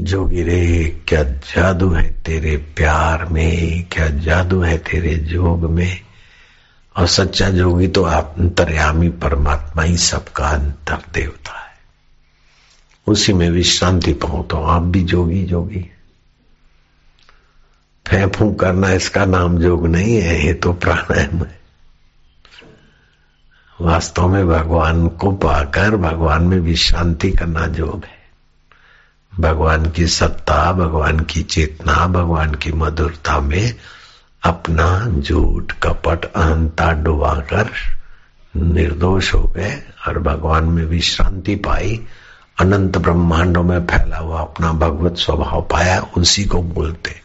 जोगी रे क्या जादू है तेरे प्यार में? क्या जादू है तेरे जोग में? और सच्चा जोगी तो अंतर्यामी परमात्मा ही सबका अंतर देवता है। उसी में विश्रांति पाओ तो आप भी जोगी जोगी। फेंफू करना इसका नाम जोग नहीं है, ये तो प्राणायाम है। वास्तव में भगवान को पाकर भगवान में विश्रांति करना जोग है। भगवान की सत्ता, भगवान की चेतना, भगवान की मधुरता में अपना झूठ कपट अहंता डुबाकर निर्दोष हो गए और भगवान में विश्रांति पाई। अनंत ब्रह्मांडों में फैला हुआ अपना भगवत स्वभाव पाया, उसी को बोलते,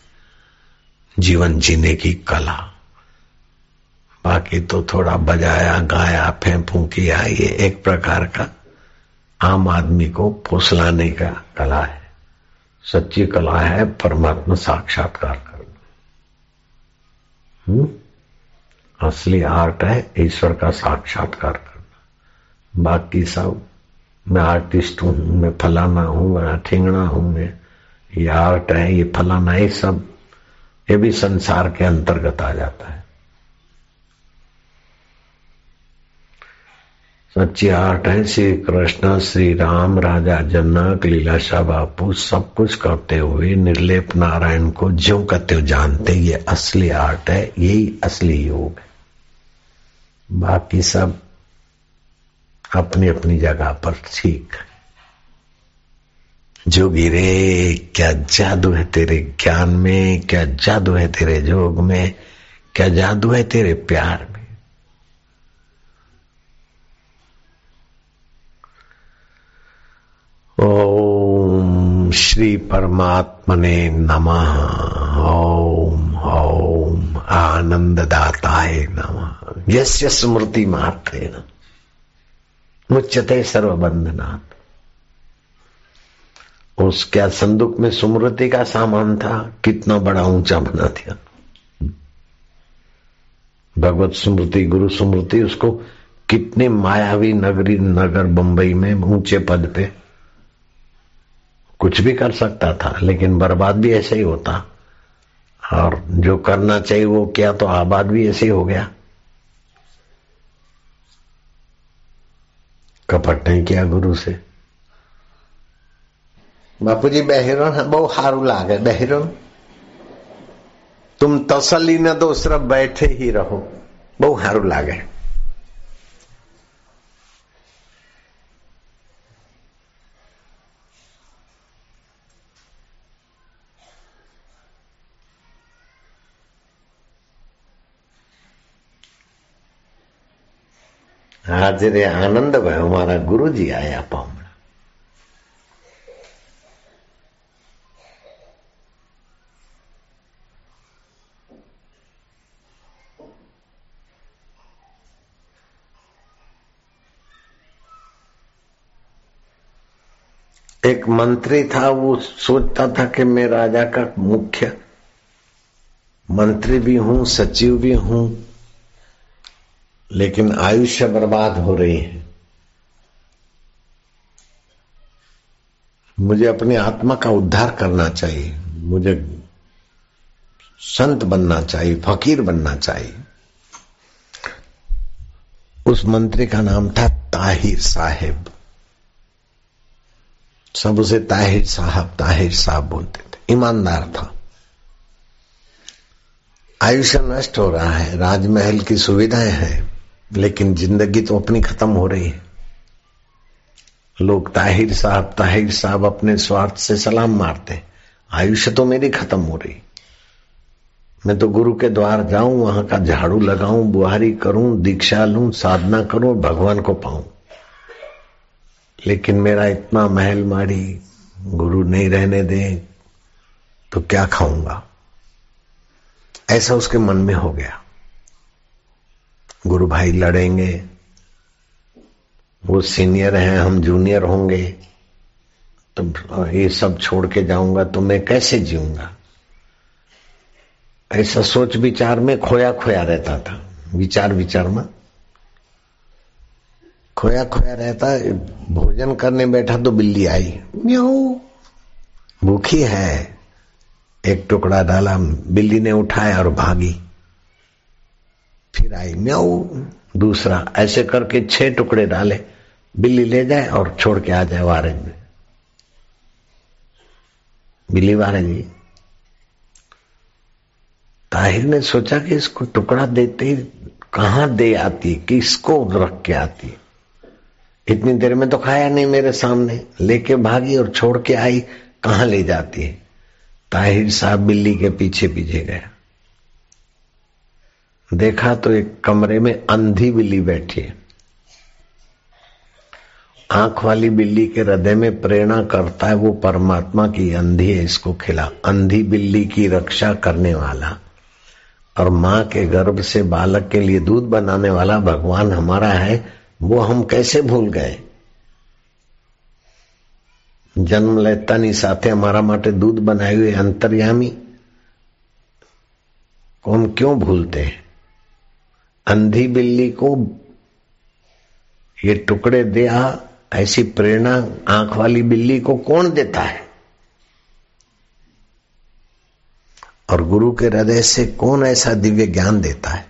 जीवन जीने की कला। बाकी तो थोड़ा बजाया, गाया, फेंफू किया, ये एक प्रकार का आम आदमी को फुसलाने का कला है। सच्ची कला है, परमात्मा साक्षात्कार करना हम्म? असली आर्ट है, ईश्वर का साक्षात्कार करना। बाकी सब, मैं आर्टिस्ट हूँ, मैं फलाना हूँ, मैं ठिंगना हूँ, मैं ये आर्ट है, ये फलाना, ये सब, ये भी संसार के अंतर्गत आ जाता है। सच्ची आर्ट है। श्री कृष्ण, श्री राम, राजा जनक लीलाशाह बापू, सब कुछ करते हुए निर्लेप नारायण को ज्यो करते हो जानते ये असली आर्ट है, यही असली योग है। बाकी सब अपनी अपनी जगह पर ठीक जोगी रे क्या जादू है तेरे ज्ञान में, क्या जादू है तेरे जोग में, क्या जादू है तेरे प्यार में ओम श्री परमात्मने नमः ओम ओम आनंददाताय नमः यस्य स्मृति मात्रेण मुच्यते सर्वबंधनात् उस क्या संदूक में स्मृति का सामान था। कितना बड़ा ऊँचा बना दिया। भगवत स्मृति, गुरु स्मृति उसको कितने मायावी नगरी, नगर बंबई में ऊँचे पद पे कुछ भी कर सकता था लेकिन बर्बाद भी ऐसे ही होता और जो करना चाहिए वो किया तो आबाद भी ऐसे ही हो गया कपट नहीं किया गुरु से બાપુજી બહેરો બહુ સારું લાગે બહેરો तुम तसली न दो सिर्फ बैठे ही रहो બહુ સારું લાગે હાજરે આનંદ ભયો મારા ગુરુજી આયા પામણા एक मंत्री था वो सोचता था कि मैं राजा का मुख्य मंत्री भी हूं सचिव भी हूं लेकिन आयुष्य बर्बाद हो रही है। मुझे अपनी आत्मा का उद्धार करना चाहिए। मुझे संत बनना चाहिए, फकीर बनना चाहिए। उस मंत्री का नाम था ताहिर साहेब। सब उसे ताहिर साहब ताहिर साहब बोलते थे। ईमानदार था। आयुष्य नष्ट हो रहा है। राजमहल की सुविधाएँ हैं। लेकिन ज़िंदगी तो अपनी खत्म हो रही है। लोग ताहिर साहब ताहिर साहब अपने स्वार्थ से सलाम मारते आयुष्य तो मेरी खत्म हो रही। मैं तो गुरु के द्वार जाऊँ, वहाँ का झाड़ू लगाऊँ, बुहारी करूँ, दीक्षा लूँ, साधना करूँ भगवान को पाऊँ। लेकिन मेरा इतना महल माड़ी गुरु नहीं रहने दे तो क्या खाऊँगा? ऐसा उसके मन में हो गया। गुरु भाई लड़ेंगे। वो सीनियर हैं, हम जूनियर होंगे। तो ये सब छोड़ के जाऊँगा तो मैं कैसे जीऊँगा? ऐसा सोच विचार में खोया खोया रहता था। विचार विचार में खोया खोया रहता, भोजन करने बैठा तो बिल्ली आई। म्याऊ। भूखी है। एक टुकड़ा डाला, बिल्ली ने उठाया और भागी। फिर आई म्याऊ दूसरा, ऐसे करके छह टुकड़े डाले, बिल्ली ले जाए और छोड़ के आ जाए वारे में। बिल्ली वारे जी, ताहिर ने सोचा कि इसको टुकड़ा देते ही कहाँ दे आती, किसको रख के आती। इतनी देर में तो खाया नहीं मेरे सामने, लेके भागी और छोड़ के आई, कहाँ ले जाती। है ताहिर साहब बिल्ली के पीछे पीछे गया। देखा तो एक कमरे में अंधी बिल्ली बैठी है। आँख वाली बिल्ली के हृदय में प्रेरणा करता है, वो परमात्मा की अंधी है इसको खिला। अंधी बिल्ली की रक्षा करने वाला और माँ के गर्भ से बालक के लिए दूध बनाने वाला भगवान हमारा है, वो हम कैसे भूल गए? जन्म लेता नहीं, साथे हमारा माटे दूध बनाए हुए अंतर्यामी को हम क्यों भूलते हैं? अंधी बिल्ली को ये टुकड़े दिया ऐसी प्रेरणा आँख वाली बिल्ली को कौन देता है? और गुरु के हृदय से कौन ऐसा दिव्य ज्ञान देता है?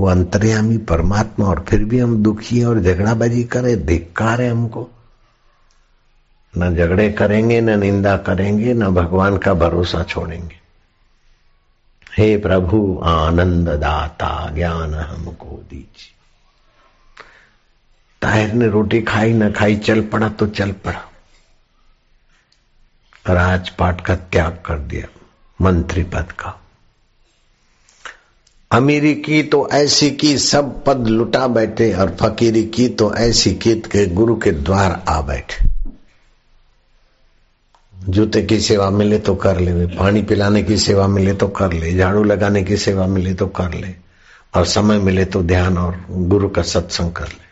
वो अंतर्यामी परमात्मा, और फिर भी हम दुखी और झगड़ाबाजी करें, धिक्कार है हमको। न झगड़े करेंगे, न निंदा करेंगे, न भगवान का भरोसा छोड़ेंगे। हे प्रभु आनंद दाता ज्ञान हमको दीजिए। ताहिर ने रोटी खाई, न खाई, चल पड़ा तो चल पड़ा। राजपाट का त्याग कर दिया, मंत्री पद का। अमीरी की तो ऐसी की सब पद लुटा बैठे, और फकीरी की तो ऐसी की के गुरु के द्वार आ बैठे। जूते की सेवा मिले तो कर ले, पानी पिलाने की सेवा मिले तो कर ले, झाड़ू लगाने की सेवा मिले तो कर ले, और समय मिले तो ध्यान और गुरु का सत्संग कर ले।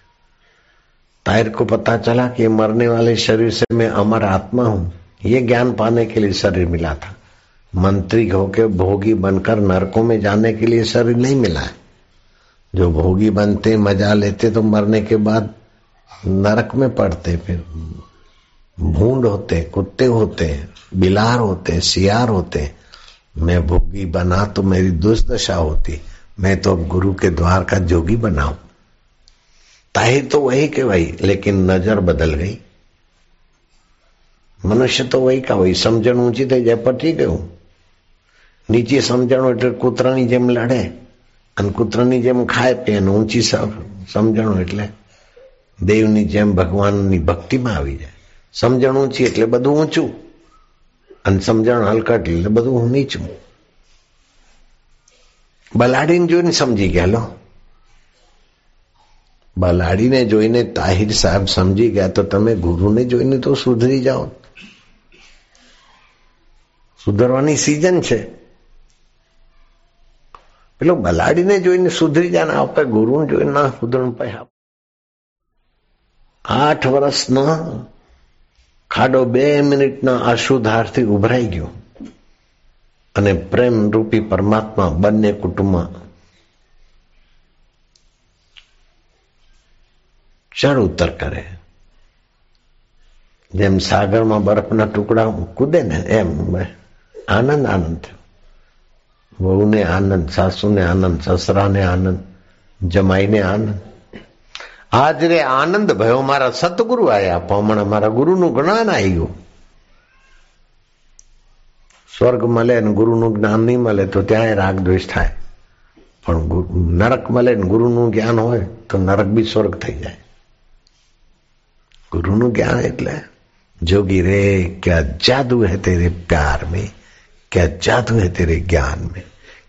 तायर को पता चला कि मरने वाले शरीर से मैं अमर आत्मा हूँ। ये ज्ञान पाने के लिए शरीर मिला था। मंत्री होके भोगी बनकर नरकों में जाने के लिए शरीर नहीं मिला है। जो भोगी बनते, मज़ा लेते तो मरने के बाद नरक में पड़ते फिर। भूड होते कुत्ते होते बिलार होते सियार होते मैं भोगी बना तो मेरी दुर्दशा होती मैं तो गुरु के द्वार का जोगी बनाऊ ताहिर तो वही के वही लेकिन नजर बदल गई મનુષ્ય તો વહી કા હોય સમજણ ઊંચી થઈ જાય પટી ગયું નીચે સમજણ એટલે કૂતરાની જેમ લડે અને કૂતરાની જેમ ખાય પીએ ઊંચી સમજણો એટલે દેવની જેમ ભગવાનની ભક્તિમાં આવી જાય સમજણ ઊંચી એટલે બધું ઊંચું અને સમજણ હલકટ એટલે બધું નીચું બલાડીને જોઈને સમજી ગયા, લો. બલાડીને જોઈને તાહિર સાહેબ સમજી ગયા તો તમે ગુરુને જોઈને તો સુધરી જાઓ. સુધરવાની સિઝન છે. પેલો બલાડીને જોઈને સુધરી જાય ને આપણે ગુરુને જોઈને ના સુધરણ પાય. આઠ વર્ષના ખાડો બે મિનિટના આશુધારથી ઉભરાઈ ગયો અને પ્રેમ રૂપી પરમાત્મા બંને કુટુંબમાં ચડ ઉતર કરે જેમ સાગરમાં બરફના ટુકડા કૂદે ને એમ આનંદ આનંદ થયો વહુને આનંદ સાસુને આનંદ સસરાને આનંદ જમાઈને આનંદ આજ રે આનંદ ભયો મારા સતગુરુ આયા પણ મારા ગુરુનું જ્ઞાન આવી ગયું સ્વર્ગ મળે ને ગુરુનું જ્ઞાન નહીં મળે તો ત્યાં રાગ દ્વેષ થાય પણ નરક મળે ને ગુરુનું જ્ઞાન હોય તો નરક બી સ્વર્ગ થઈ જાય ગુરુનું જ્ઞાન એટલે जोगी रे क्या जादू है तेरे प्यार में क्या जादू है तेरे ज्ञान में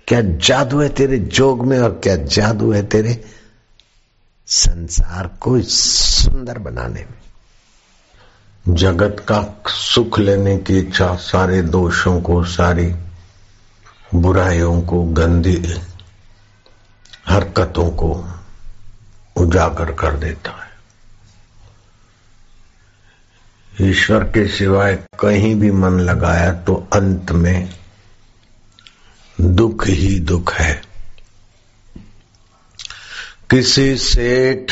क्या जादू है तेरे जोग में और क्या जादू है तेरे संसार को सुंदर बनाने में। जगत का सुख लेने की इच्छा सारे दोषों को, सारी बुराइयों को, गंदी हरकतों को उजागर कर देता है। ईश्वर के सिवाय कहीं भी मन लगाया तो अंत में दुख ही दुख है। किसी सेठ,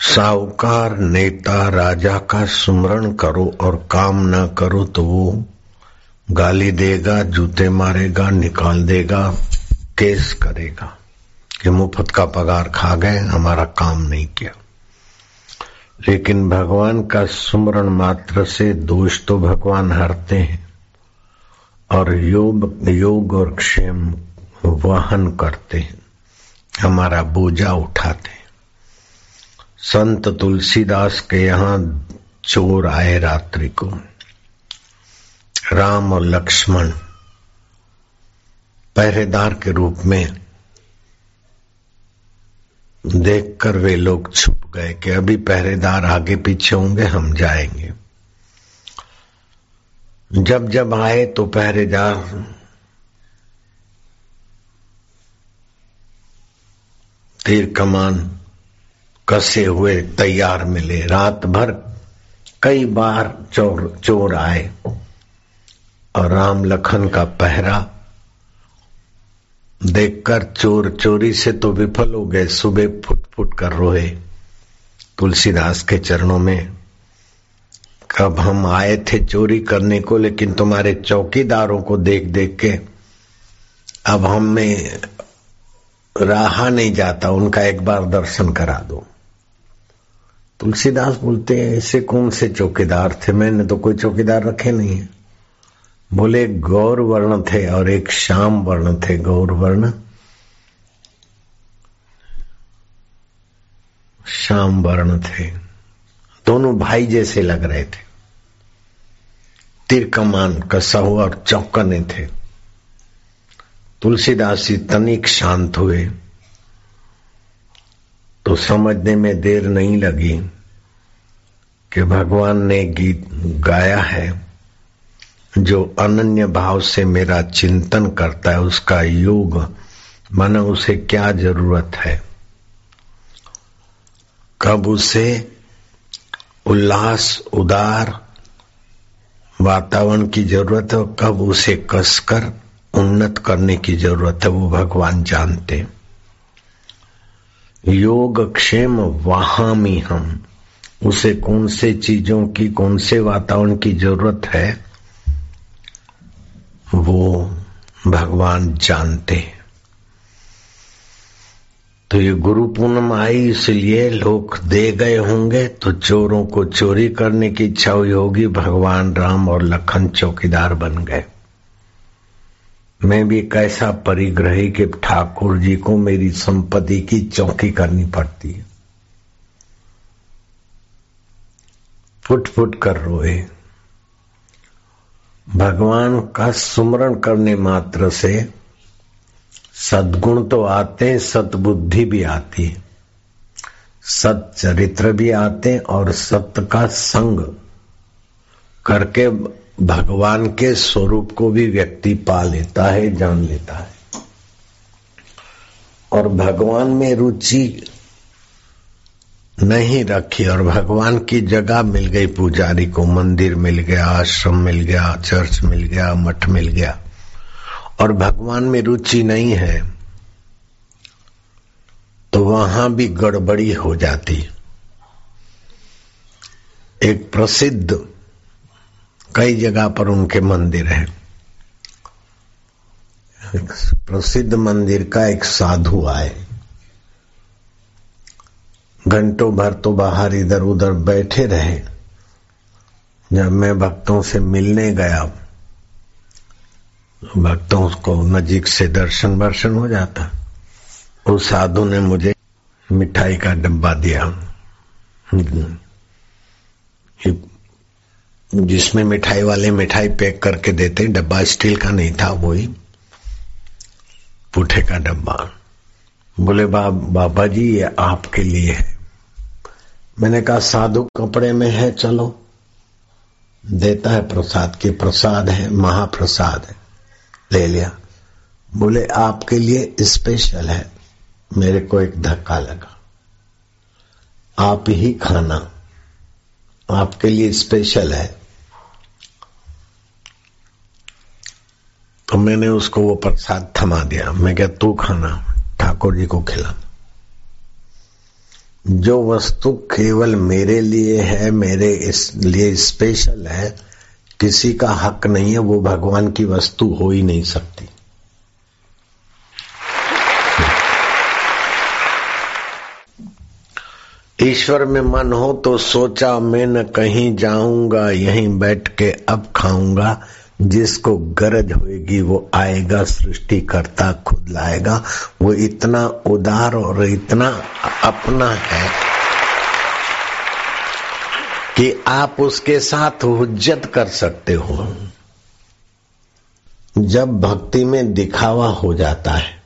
साहूकार, नेता, राजा का सुमरण करो और काम ना करो तो वो गाली देगा, जूते मारेगा, निकाल देगा, केस करेगा कि मुफ़्त का पगार खा गए, हमारा काम नहीं किया। लेकिन भगवान का सुमरण मात्र से दोष तो भगवान हरते हैं और योग योग और क्षेम वहन करते हैं। हमारा बोझा उठाते। संत तुलसीदास के यहाँ चोर आए रात्रि को। राम और लक्ष्मण पहरेदार के रूप में देखकर वे लोग छुप गए कि अभी पहरेदार आगे पीछे होंगे, हम जाएँगे। जब जब आए तो पहरेदार तीर कमान कसे हुए तैयार मिले। रात भर कई बार चोर चोर आए और राम लखन का पहरा देखकर चोर, चोरी से तो विफल हो गए। सुबह फुट फुट कर रोए। तुलसीदास के चरणों में कब हम आए थे चोरी करने को, लेकिन तुम्हारे चौकीदारों को देख देख के अब हमें रहा नहीं जाता, उनका एक बार दर्शन करा दो। तुलसीदास बोलते हैं, ऐसे कौन से चौकीदार थे? मैंने तो कोई चौकीदार रखे नहीं है। बोले, गौर वर्ण थे और एक श्याम वर्ण थे, गौर वर्ण। श्याम वर्ण थे। दोनों भाई जैसे लग रहे थे। तीर कमान कसहु और चौकने थे। तुलसीदास जी तनिक शांत हुए तो समझने में देर नहीं लगी कि भगवान ने गीत गाया है जो अनन्य भाव से मेरा चिंतन करता है, उसका योग, माना उसे क्या ज़रूरत है। कब उसे उल्लास, उदार वातावरण की ज़रूरत है कब उसे कसकर उन्नत करने की ज़रूरत है, वो भगवान जानते योग क्षेम वहामी हम। उसे कौन से चीज़ों की, कौन से वातावरण की ज़रूरत है, वो भगवान जानते हैं। तो ये गुरु पूनम आई, इसलिए लोग दे गए होंगे तो चोरों को चोरी करने की इच्छा हुई होगी, भगवान राम और लखन चौकीदार बन गए। मैं भी कैसा परिग्रही कि ठाकुर जी को मेरी संपत्ति की चौकी करनी पड़ती है। फुट फुट कर रोए। भगवान का सुमरण करने मात्र से सदगुण तो आते हैं सतबुद्धि भी आती है। सत चरित्र भी आते हैं और सत्य का संग करके भगवान के स्वरूप को भी व्यक्ति पा लेता है, जान लेता है। और भगवान में रुचि नहीं रखी और भगवान की जगह मिल गई, पुजारी को मंदिर मिल गया, आश्रम मिल गया, चर्च मिल गया, मठ मिल गया। और भगवान में रुचि नहीं है तो वहाँ भी गड़बड़ी हो जाती। एक प्रसिद्ध कई जगह पर उनके मंदिर है। प्रसिद्ध मंदिर का एक साधु आए। घंटों भर तो बाहर इधर उधर बैठे रहे। जब मैं भक्तों से मिलने गया भक्तों को नजीक से दर्शन वर्शन हो जाता। उस साधु ने मुझे मिठाई का डब्बा दिया। जिसमें मिठाई वाले मिठाई पैक करके देते डब्बा स्टील का नहीं था वो ही पुठे का डब्बा। बोले बा, बाबा जी ये आपके लिए है। मैंने कहा साधु कपड़े में है चलो। देता है प्रसाद के प्रसाद है महाप्रसाद है। ले लिया। बोले आपके लिए स्पेशल है। मेरे को एक धक्का लगा। आप ही खाना। आपके लिए स्पेशल है। तो मैंने उसको वो प्रसाद थमा दिया। मैं क्या तू खाना, ठाकुर जी को खिला। जो वस्तु केवल मेरे लिए है, मेरे इस लिए स्पेशल है, किसी का हक नहीं है, वो भगवान की वस्तु हो ही नहीं सकती। ईश्वर में मन हो तो सोचा, मैं न कहीं जाऊँगा, यहीं बैठ के अब खाऊँगा। जिसको गरज होगी वो आएगा सृष्टि करता खुद लाएगा। वो इतना उदार और इतना अपना है कि आप उसके साथ हुज्जत कर सकते हो। जब भक्ति में दिखावा हो जाता है,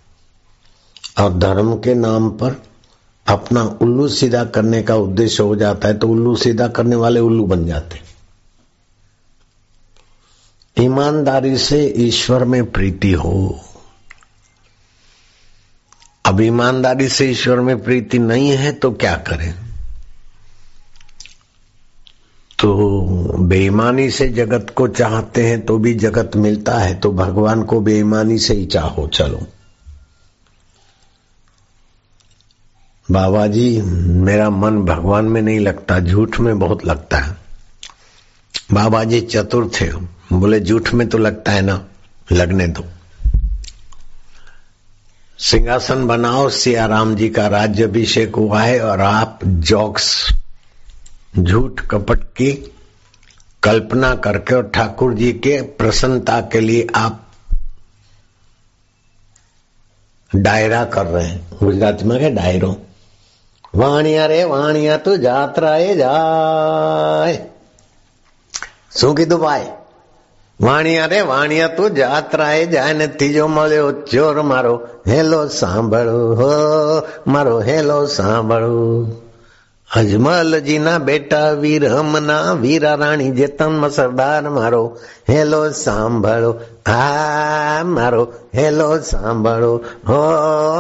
और धर्म के नाम पर अपना उल्लू सीधा करने का उद्देश्य हो जाता है तो उल्लू सीधा करने वाले उल्लू बन जाते ईमानदारी से ईश्वर में प्रीति हो। अब ईमानदारी से ईश्वर में प्रीति नहीं है तो क्या करें? तो बेईमानी से जगत को चाहते हैं तो भी जगत मिलता है तो भगवान को बेईमानी से ही चाहो, चलो। बाबा जी मेरा मन भगवान में नहीं लगता, झूठ में बहुत लगता है। बाबा जी चतुर थे। बोले, झूठ में तो लगता है ना, लगने दो। सिंहासन बनाओ सिया राम जी का राज्य अभिषेक हुआ है और आप जॉक्स, झूठ कपट की कल्पना करके और ठाकुर जी के प्रसन्नता के लिए आप डायरा कर रहे हैं। गुजरात में क्या डायरो? વાણિયા રે વાણિયા તું જાત્રાએ જાય શું કીધું ભાઈ વાણિયા રે વાણિયા તું જાત્રાએ જાય ને ત્રીજો મળ્યો ચોર મારો હેલો સાંભળો હો મારો હેલો સાંભળો અજમલજીના બેટા વીર હમના વીરા રાણી જેતન સરદાર મારો હેલો સાંભળો હા મારો હેલો સાંભળો હો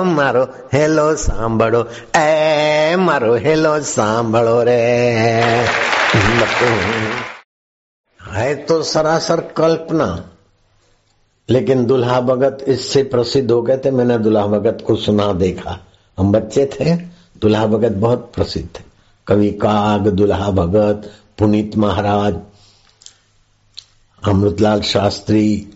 મારો હેલો સાંભળો એ મારો હેલો સાંભળો રે है तो सरासर कल्पना लेकिन दुल्हा भगत इससे प्रसिद्ध हो गए थे मैंने दुल्हा भगत को सुना देखा हम बच्चे थे दुल्हा भगत बहुत प्रसिद्ध थे कवि काग दुल्हा भगत, पुनीत महाराज, अमृतलाल शास्त्री।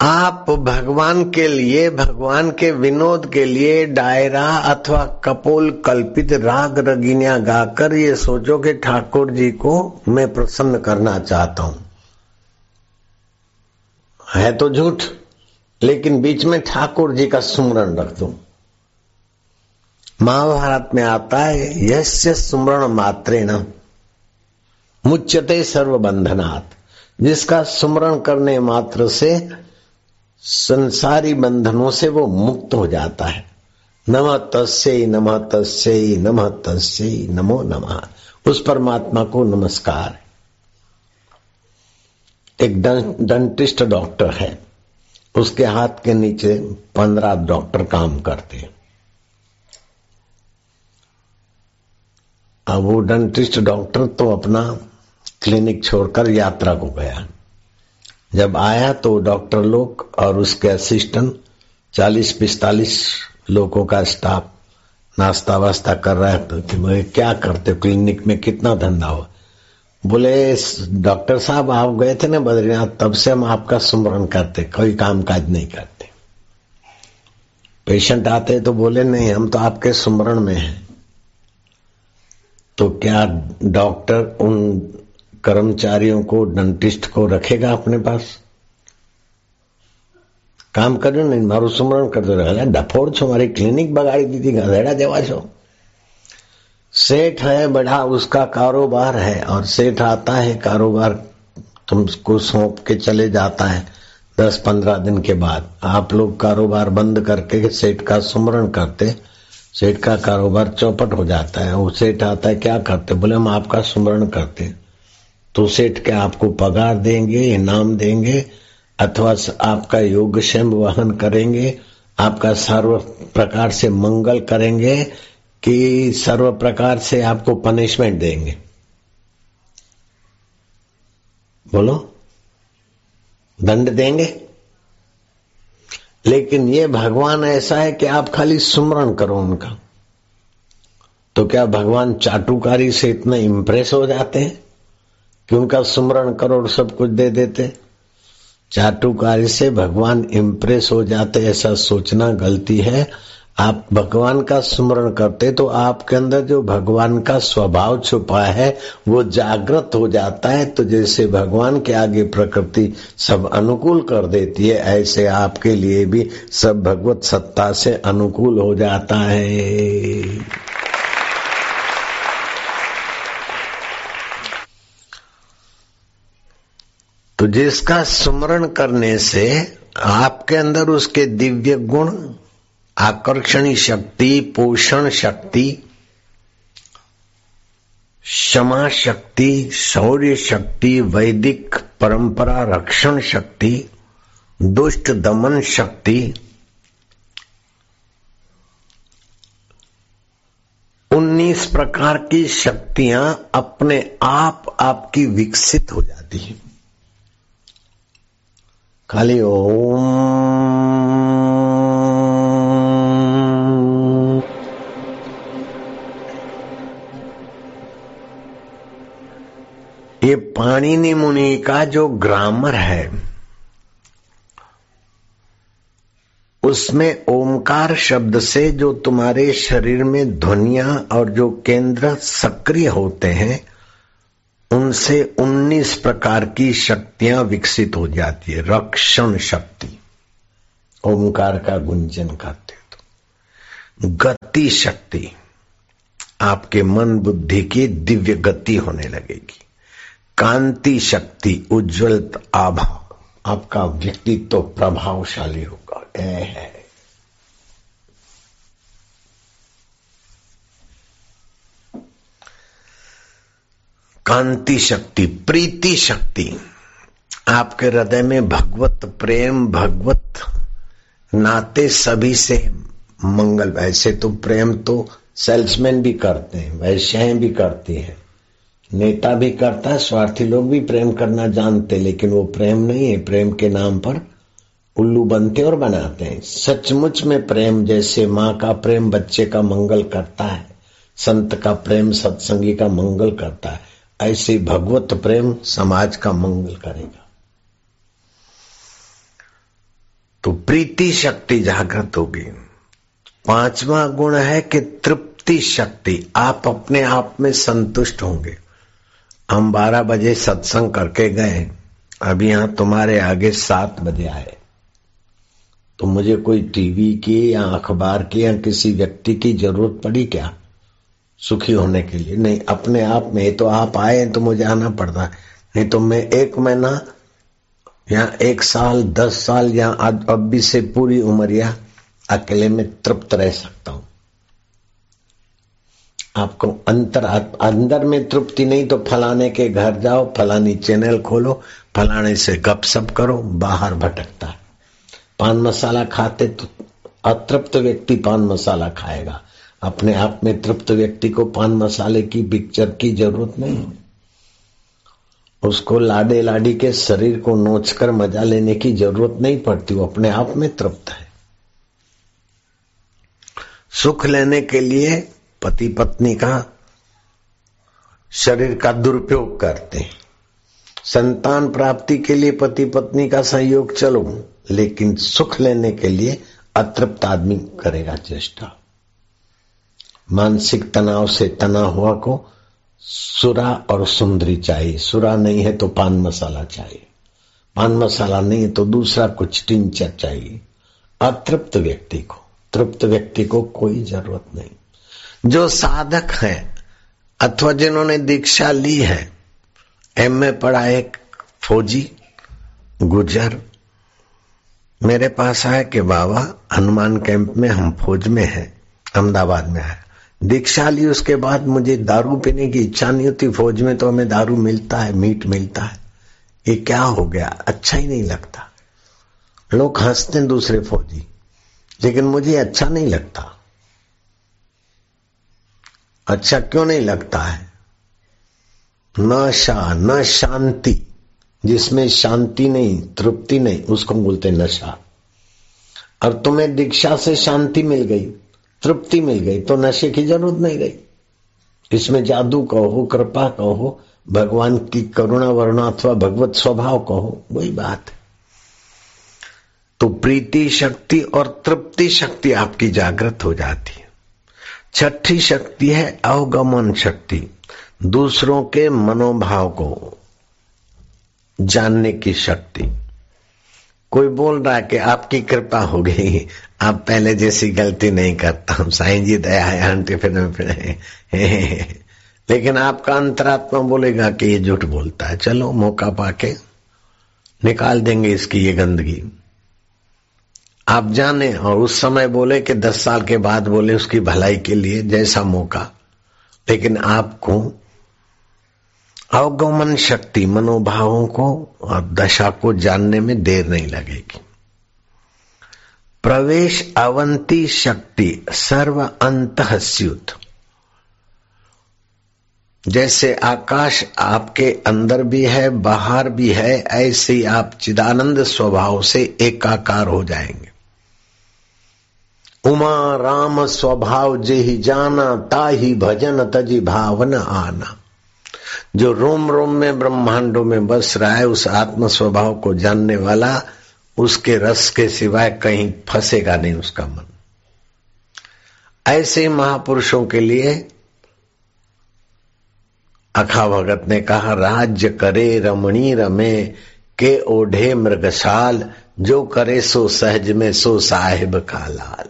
आप भगवान के लिए, भगवान के विनोद के लिए डायरा अथवा कपोल कल्पित राग रगिनिया गाकर ये सोचो कि ठाकुर जी को मैं प्रसन्न करना चाहता हूँ। है तो झूठ, लेकिन बीच में ठाकुर जी का सुमरण रख दू। महाभारत में आता है, यस्य सुमरण मात्रेण, मुच्यते सर्व बंधनात् जिसका सुमरण करने मात्र से संसारी बंधनों से वो मुक्त हो जाता है। नम तस्य नम तस्य नम तस्य, नमो नमः। उस परमात्मा को नमस्कार। एक डेंटिस्ट डॉक्टर है। उसके हाथ के नीचे पंद्रह डॉक्टर काम करते हैं। अब वो डेंटिस्ट डॉक्टर तो अपना क्लिनिक छोड़कर यात्रा को गया। जब आया तो डॉक्टर लोग और उसके असिस्टेंट चालीस पिस्तालीस लोगों का स्टाफ नाश्ता वास्ता कर रहा है कि क्या करते क्लिनिक में कितना धंधा हो बोले डॉक्टर साहब, आप गए थे ना बद्रीनाथ, तब से हम आपका सुमरण करते, कोई काम काज नहीं करते। पेशेंट आते तो बोले, नहीं, हम तो आपके सुमरण में हैं। तो क्या डॉक्टर उन कर्मचारियों को डेंटिस्ट को रखेगा अपने पास કામ કર્યું ને મારું સ્મરણ કરતો રહે ડફોડ છો મારી क्लिनिक बगाड़ी दी थी गधेड़ा देवा छो सेठ है बड़ा उसका कारोबार है और सेठ आता है कारोबार तुमको सौंप के चले जाता है दस पंद्रह दिन के बाद आप लोग कारोबार बंद करके सेठ का सुमरण करते सेठ का कारोबार चौपट हो जाता है। वो सेठ आता है, क्या करते? बोले, हम आपका सुमरण करते तो सेठ क्या आपको पगार देंगे, इनाम देंगे, अथवा आपका योगक्षेम वहन करेंगे, आपका सर्व प्रकार से मंगल करेंगे कि सर्व प्रकार से आपको पनिशमेंट देंगे। बोलो, दंड देंगे? लेकिन ये भगवान ऐसा है कि आप खाली सुमरण करो उनका। तो क्या भगवान चाटुकारी से इतना इम्प्रेस हो जाते हैं कि उनका सुमरण करो और सब कुछ दे देते? चाटुकारी से भगवान इम्प्रेस हो जाते, ऐसा सोचना गलती है। आप भगवान का स्मरण करते तो आपके अंदर जो भगवान का स्वभाव छुपा है, वो जागृत हो जाता है। तो जैसे भगवान के आगे प्रकृति सब अनुकूल कर देती है, ऐसे आपके लिए भी सब भगवत सत्ता से अनुकूल हो जाता है। तो जिसका स्मरण करने से आपके अंदर उसके दिव्य गुण आकर्षणी शक्ति, पोषण शक्ति, क्षमा शक्ति, शौर्य शक्ति, वैदिक परंपरा रक्षण शक्ति, दुष्ट दमन शक्ति, उन्नीस प्रकार की शक्तियाँ अपने आप आपकी विकसित हो जाती है। खाली ओम ये पाणिनि मुनि का जो ग्रामर है, उसमें ओमकार शब्द से जो तुम्हारे शरीर में ध्वनिया और जो केंद्र सक्रिय होते हैं, उनसे 19 प्रकार की शक्तियाँ विकसित हो जाती है। रक्षण शक्ति, ओमकार का गुंजन करते तो। गति शक्ति, आपके मन बुद्धि की दिव्य गति होने लगेगी। कांति शक्ति उज्जवल आभा। आपका व्यक्तित्व तो प्रभावशाली होगा। ए है। कांति शक्ति, प्रीति शक्ति। आपके हृदय में भगवत प्रेम, भगवत नाते सभी से मंगल। वैसे तो प्रेम तो सेल्समैन भी करते हैं, वैश्याएँ भी करती हैं। नेता भी करता है, स्वार्थी लोग भी प्रेम करना जानते लेकिन वो प्रेम नहीं है। प्रेम के नाम पर उल्लू बनते और बनाते हैं। सचमुच में प्रेम जैसे माँ का प्रेम बच्चे का मंगल करता है, संत का प्रेम सत्संगी का मंगल करता है, ऐसे भगवत प्रेम समाज का मंगल करेगा। तो प्रीति शक्ति जागृत होगी। पांचवा गुण है कि तृप्ति शक्ति। आप अपने आप में संतुष्ट होंगे। हम बारह बजे सत्संग करके गए। अभी यहाँ तुम्हारे आगे सात बजे आए। तो मुझे कोई टीवी की या अखबार की या किसी व्यक्ति की ज़रूरत पड़ी क्या? सुखी होने के लिए। नहीं, अपने आप में तो आप आए तो मुझे आना पड़ता है। नहीं तो मैं एक महीना या एक साल, दस साल या अब भी से पूरी उम्र या अकेले में तृप्त रह सकता हूँ। आपको अंतर, अंदर में तृप्ति नहीं तो फलाने के घर जाओ, फलानी चैनल खोलो, फलाने से गपशप करो, बाहर भटकता है। पान मसाला खाते तो अतृप्त व्यक्ति पान मसाला खाएगा। अपने आप में तृप्त व्यक्ति को पान मसाले की पिक्चर की ज़रूरत नहीं। उसको लाडे लाडी के शरीर को नोचकर मज़ा लेने की ज़रूरत नहीं पड़ती, वो अपने आप में तृप्त है। सुख लेने के लिए पति पत्नी का शरीर का दुरुपयोग करते संतान प्राप्ति के लिए पति पत्नी का सहयोग चलो, लेकिन सुख लेने के लिए अतृप्त आदमी करेगा चेष्टा। मानसिक तनाव से तना हुआ को सुरा और सुंदरी चाहिए। सुरा नहीं है तो पान मसाला चाहिए। पान मसाला नहीं है तो दूसरा कुछ टिंचर चाहिए। अतृप्त व्यक्ति को, तृप्त व्यक्ति को कोई ज़रूरत नहीं। जो साधक है, अथवा जिन्होंने दीक्षा ली है, एम ए पढ़ा एक फौजी, गुजर, मेरे पास आया कि बाबा, हनुमान कैंप में हम फौज में हैं, अहमदाबाद में है। दीक्षा ली, उसके बाद मुझे दारू पीने की इच्छा नहीं होती, फौज में तो हमें दारू मिलता है, मीट मिलता है। ये क्या हो गया? अच्छा ही नहीं लगता। लोग हँसते हैं दूसरे फौजी, लेकिन मुझे अच्छा नहीं लगता। अच्छा क्यों नहीं लगता है? न शा, न शांति, जिसमें शांति नहीं, तृप्ति नहीं, उसको बोलते नशा। और तुम्हें दीक्षा से शांति मिल गई, तृप्ति मिल गई तो नशे की ज़रूरत नहीं गई इसमें जादू कहो, कृपा कहो, भगवान की करुणा, वरुणा अथवा भगवत स्वभाव कहो, वही बात है। तो प्रीति, शक्ति और तृप्ति, शक्ति आपकी जागृत हो जाती छठी शक्ति है अवगमन शक्ति। दूसरों के मनोभाव को जानने की शक्ति। कोई बोल रहा है कि आपकी कृपा हो गई, आप पहले जैसी गलती नहीं करता हूँ। साईं जी दया है, आंटी फिर लेकिन आपका अंतरात्मा बोलेगा कि ये झूठ बोलता है। चलो, मौका पाके निकाल देंगे इसकी ये गंदगी। आप जाने और उस समय बोले कि दस साल के बाद बोले उसकी भलाई के लिए जैसा मौका। लेकिन आपको अवगमन शक्ति, मनोभावों को और दशा को जानने में देर नहीं लगेगी। प्रवेश अवंती शक्ति सर्व अंत जैसे आकाश आपके अंदर भी है, बाहर भी है, ऐसे ही आप चिदानंद स्वभाव से एकाकार हो जाएँगे। उमा राम स्वभाव जे ही जाना, ताही भजन तजी भावन आना। जो रोम रोम में, ब्रह्मांडों में बस रहा है, उस आत्म स्वभाव को जानने वाला, उसके रस के सिवाय कहीं फंसेगा नहीं उसका मन। ऐसे महापुरुषों के लिए, अखा भगत ने कहा, राज्य करे रमणी रमे, के ओढ़े मृगशाल, जो करे सो सहज में सो साहेब का लाल।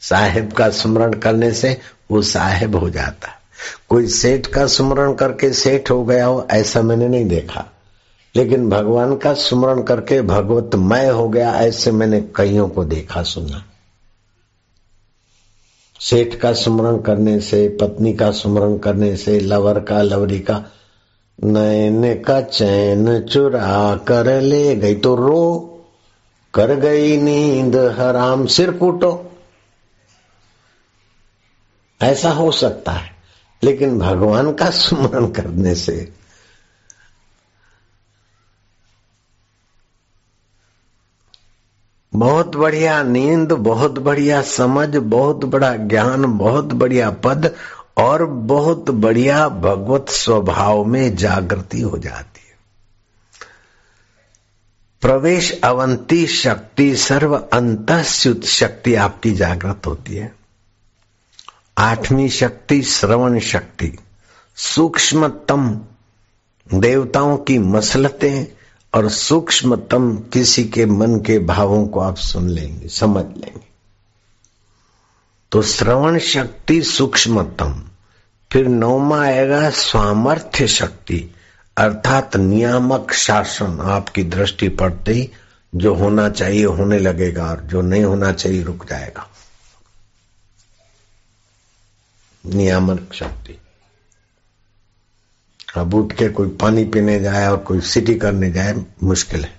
साहेब का स्मरण करने से वो साहेब हो जाता। है कोई सेठ का स्मरण करके सेठ हो गया हो, ऐसा मैंने नहीं देखा। लेकिन भगवान का स्मरण करके भगवत मय हो गया, ऐसे मैंने कईयों को देखा, सुना। सेठ का स्मरण करने से, पत्नी का स्मरण करने से, लवर का, लवरी का नैन का चैन चुरा कर ले गई तो रो। कर गई नींद, हराम सिर कूटो। ऐसा हो सकता है। लेकिन भगवान का स्मरण करने से बहुत बढ़िया नींद, बहुत बढ़िया समझ, बहुत बड़ा ज्ञान, बहुत बढ़िया पद और बहुत बढ़िया भगवत स्वभाव में जागृति हो जाती है। प्रवेश अवंती शक्ति, सर्व अंत शक्ति आपकी जागृत होती है। आठवीं शक्ति, श्रवण शक्ति। सूक्ष्मतम देवताओं की मसलतें और सूक्ष्मतम किसी के मन के भावों को आप सुन लेंगे, समझ लेंगे। तो श्रवण शक्ति, सूक्ष्मतम, फिर नौमा आएगा स्वामर्थ्य शक्ति, अर्थात नियामक शासन आपकी दृष्टि पड़ते ही, जो होना चाहिए होने लगेगा और जो नहीं होना चाहिए रुक जाएगा। नियामक शक्ति। अब उठ के कोई पानी पीने जाए और कोई सिटी करने जाए, मुश्किल है।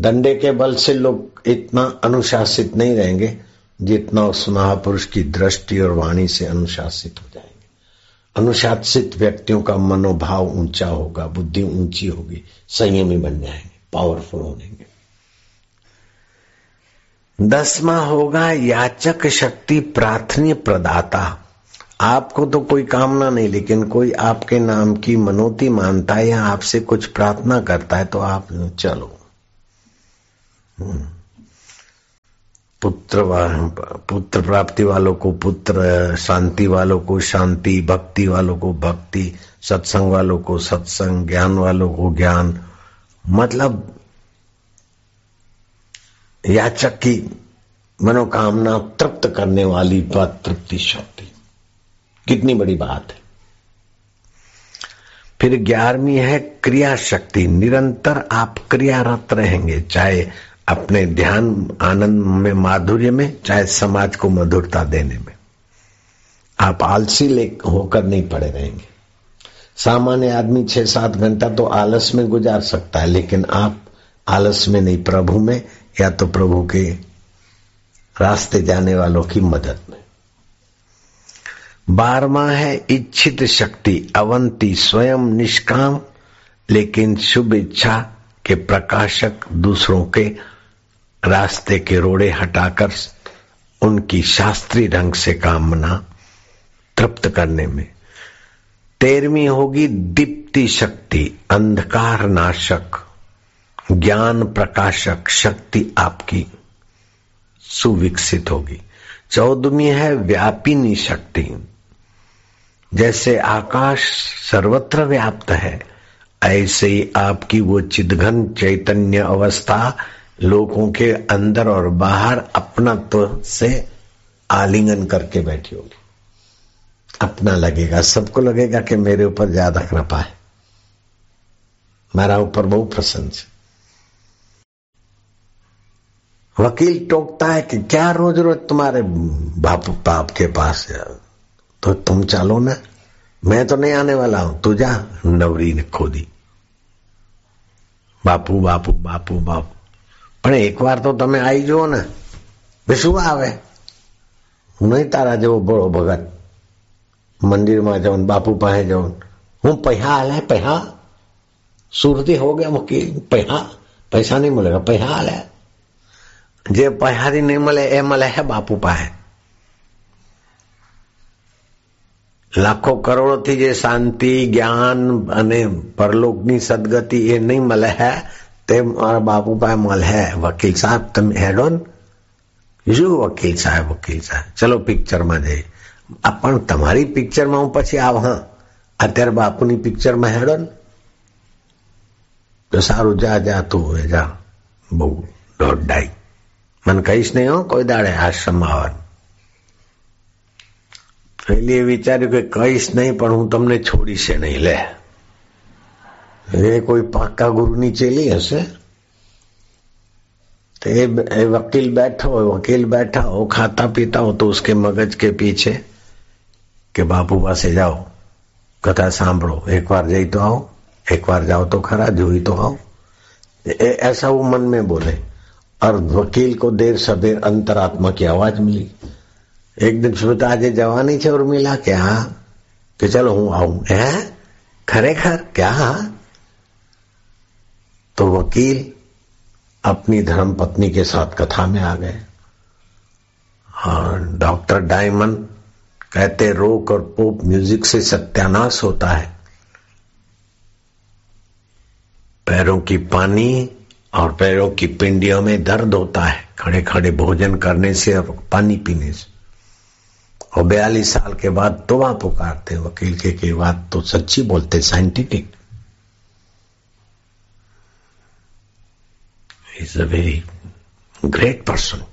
डंडे के बल से लोग इतना अनुशासित नहीं रहेंगे जितना उस महापुरुष की दृष्टि और वाणी से अनुशासित हो जाएँगे। अनुशासित व्यक्तियों का मनोभाव ऊँचा होगा, बुद्धि ऊँची होगी, संयमी बन जाएँगे पावरफुल होंगे दसवा होगा याचक शक्ति प्रार्थनीय प्रदाता। आपको तो कोई कामना नहीं, लेकिन कोई आपके नाम की मनोती मानता है या आपसे कुछ प्रार्थना करता है तो आप चलो। हम्म। पुत्र पुत्र प्राप्ति वालों को पुत्र, शांति वालों को शांति, भक्ति वालों को भक्ति, सत्संग वालों को सत्संग, ज्ञान वालों को ज्ञान। मतलब याचक की मनोकामना तृप्त करने वाली बात तृप्ति शक्ति। कितनी बड़ी बात है। फिर ग्यारहवीं है क्रिया शक्ति। निरंतर आप क्रियारत रहेंगे, चाहे अपने ध्यान, आनंद में, माधुर्य में, चाहे समाज को मधुरता देने में। आप आलसी ले, होकर नहीं पड़े रहेंगे। सामान्य आदमी छह सात घंटा तो आलस में गुजार सकता है, लेकिन आप आलस में नहीं, प्रभु में या तो प्रभु के रास्ते जाने वालों की मदद में। बारवा है इच्छित शक्ति, अवंती स्वयं निष्काम, लेकिन शुभ इच्छा के प्रकाशक दूसरों के रास्ते के रोड़े हटाकर उनकी शास्त्रीय ढंग से कामना तृप्त करने में। तेरहवीं होगी दीप्ति शक्ति, अंधकार नाशक। ज्ञान प्रकाशक शक्ति आपकी सुविकसित होगी। चौदहवीं है व्यापिनी शक्ति। जैसे आकाश सर्वत्र व्याप्त है, ऐसे ही आपकी वो चिदघन चैतन्य अवस्था लोगों के अंदर और बाहर अपनत्व से आलिंगन करके बैठी होगी। अपना लगेगा, सबको लगेगा कि मेरे ऊपर ज़्यादा कृपा है। मेरा ऊपर बहुत प्रसन्न है। वकील टोकता है कि क्या रोज रोज तुम्हारे बाप बाप के पास है तो तुम चालो ना मैं तो नहीं आने वाला हूं तू जा नवरी ने खोदी બાપુ બાપુ બાપુ બાપુ પણ એકવાર તો તમે આવી જુઓ ને શું આવે હું નહીં તારા જેવો બળો ભગત મંદિરમાં જાઉં બાપુ પાસે જાઉં હું પૈસા હાલે પૈસા સુરતી हो गया वकील पैसा पैसा नहीं मिलेगा पैसा हाले જે પૈસાથી નહીં મળે એ મળે હે બાપુ પાસે લાખો કરોડોથી જે શાંતિ જ્ઞાન અને પરલોકની સદગતિ એ નહીં મળે હે તે મારા બાપુ પાસે મળે હે વકીલ સાહેબ તમે હેડો ને શું વકીલ સાહેબ વકીલ સાહેબ ચલો પિક્ચરમાં જઈએ પણ તમારી પિક્ચરમાં હું પછી આવ હા અત્યારે બાપુની પિક્ચરમાં હેડો ને તો સારું જા જા તું જા બહુ દોઢ મને કહીશ નહીં હો કોઈ દાડે આશ્રમમાં આવવાનું એટલે વિચાર્યું કે કહીશ નહીં પણ હું તમને છોડીશે નહીં લે એ કોઈ પાકા ગુરુની ચેલી હશે तो ये वकील बैठा हो वकील बैठा हो खाता पीता हो तो उसके मगज के पीछे કે બાપુ પાસે જાઓ કથા સાંભળો एक बार જઈ तो आओ एक बार जाओ तो खरा જોઈ तो आओ ऐसा वो मन में बोले और वकील को देर सबेर अंतरात्मा की आवाज मिली एक दिन श्रोता આજે જવાની છે ઉર્મિલા કે હા કે ચલો હું આવું હે ખરેખર क्या तो वकील अपनी धर्म पत्नी के साथ कथा में आ गए हाँ डॉक्टर डायमंड कहते रोक और पोप म्यूजिक से सत्यानाश होता है पैरों की पानी और पैरों की पिंडियों में दर्द होता है। खड़े खड़े भोजन करने से और पानी पीने से। और बयालीस साल के बाद तो वहाँ पुकारते वकील के, की बात तो सच्ची बोलते scientific is a very great person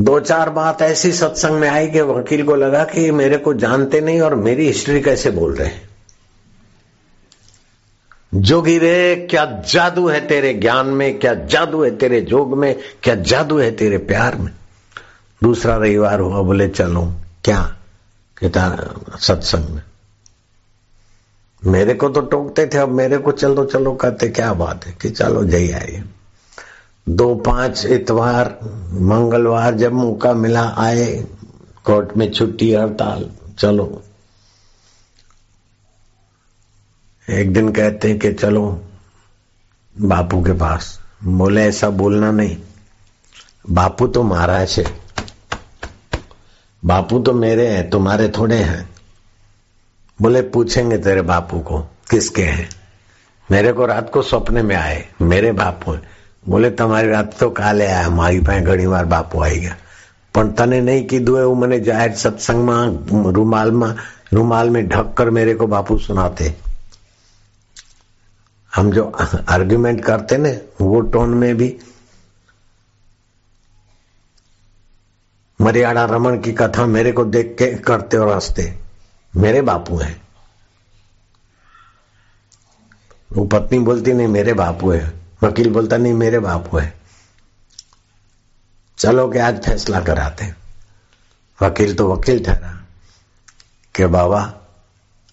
दो चार बात ऐसी सत्संग में आई कि वकील को लगा कि मेरे को जानते नहीं और मेरी हिस्ट्री कैसे बोल रहे हैं। जोगी रे क्या जादू है तेरे ज्ञान में, क्या जादू है तेरे जोग में, क्या जादू है तेरे प्यार में? दूसरा रविवार हुआ, बोले, चलो, क्या? कहता, सत्संग में। मेरे को तो टोकते थे, अब मेरे को चलो चलो, कहते, क्या बात है? कि चलो, जय आइए दो पाँच इतवार, मंगलवार जब मौका मिला, आए, कोर्ट में छुट्टी, हड़ताल, चलो। एक दिन कहते हैं कि चलो बापू के पास बोले ऐसा बोलना नहीं बापू तो महाराज है बापू तो मेरे हैं तुम्हारे थोड़े हैं बोले पूछेंगे तेरे बापू को किसके हैं मेरे को रात को सपने में आए मेरे बापू हैं બોલે તમારી રાત તો કાલે આયા મારી પાસે ઘણી વાર બાપુ આવી ગયા પણ તને નહીં કીધું એવું મને જાહેર સત્સંગમાં રૂમાલમાં रूमाल में ढक कर मेरे को बापू सुनाते हम जो आर्ग्यूमेंट करते ना, वो टोन में भी मरियाड़ा रमन की कथा मेरे को देख के करते और हँसते। मेरे बापू हैं। वो पत्नी बोलती, नहीं, मेरे बापू है। वकील बोलता, नहीं, मेरे बापू है। चलो कि आज फैसला कराते वकील तो वकील ठहरा, कि बाबा,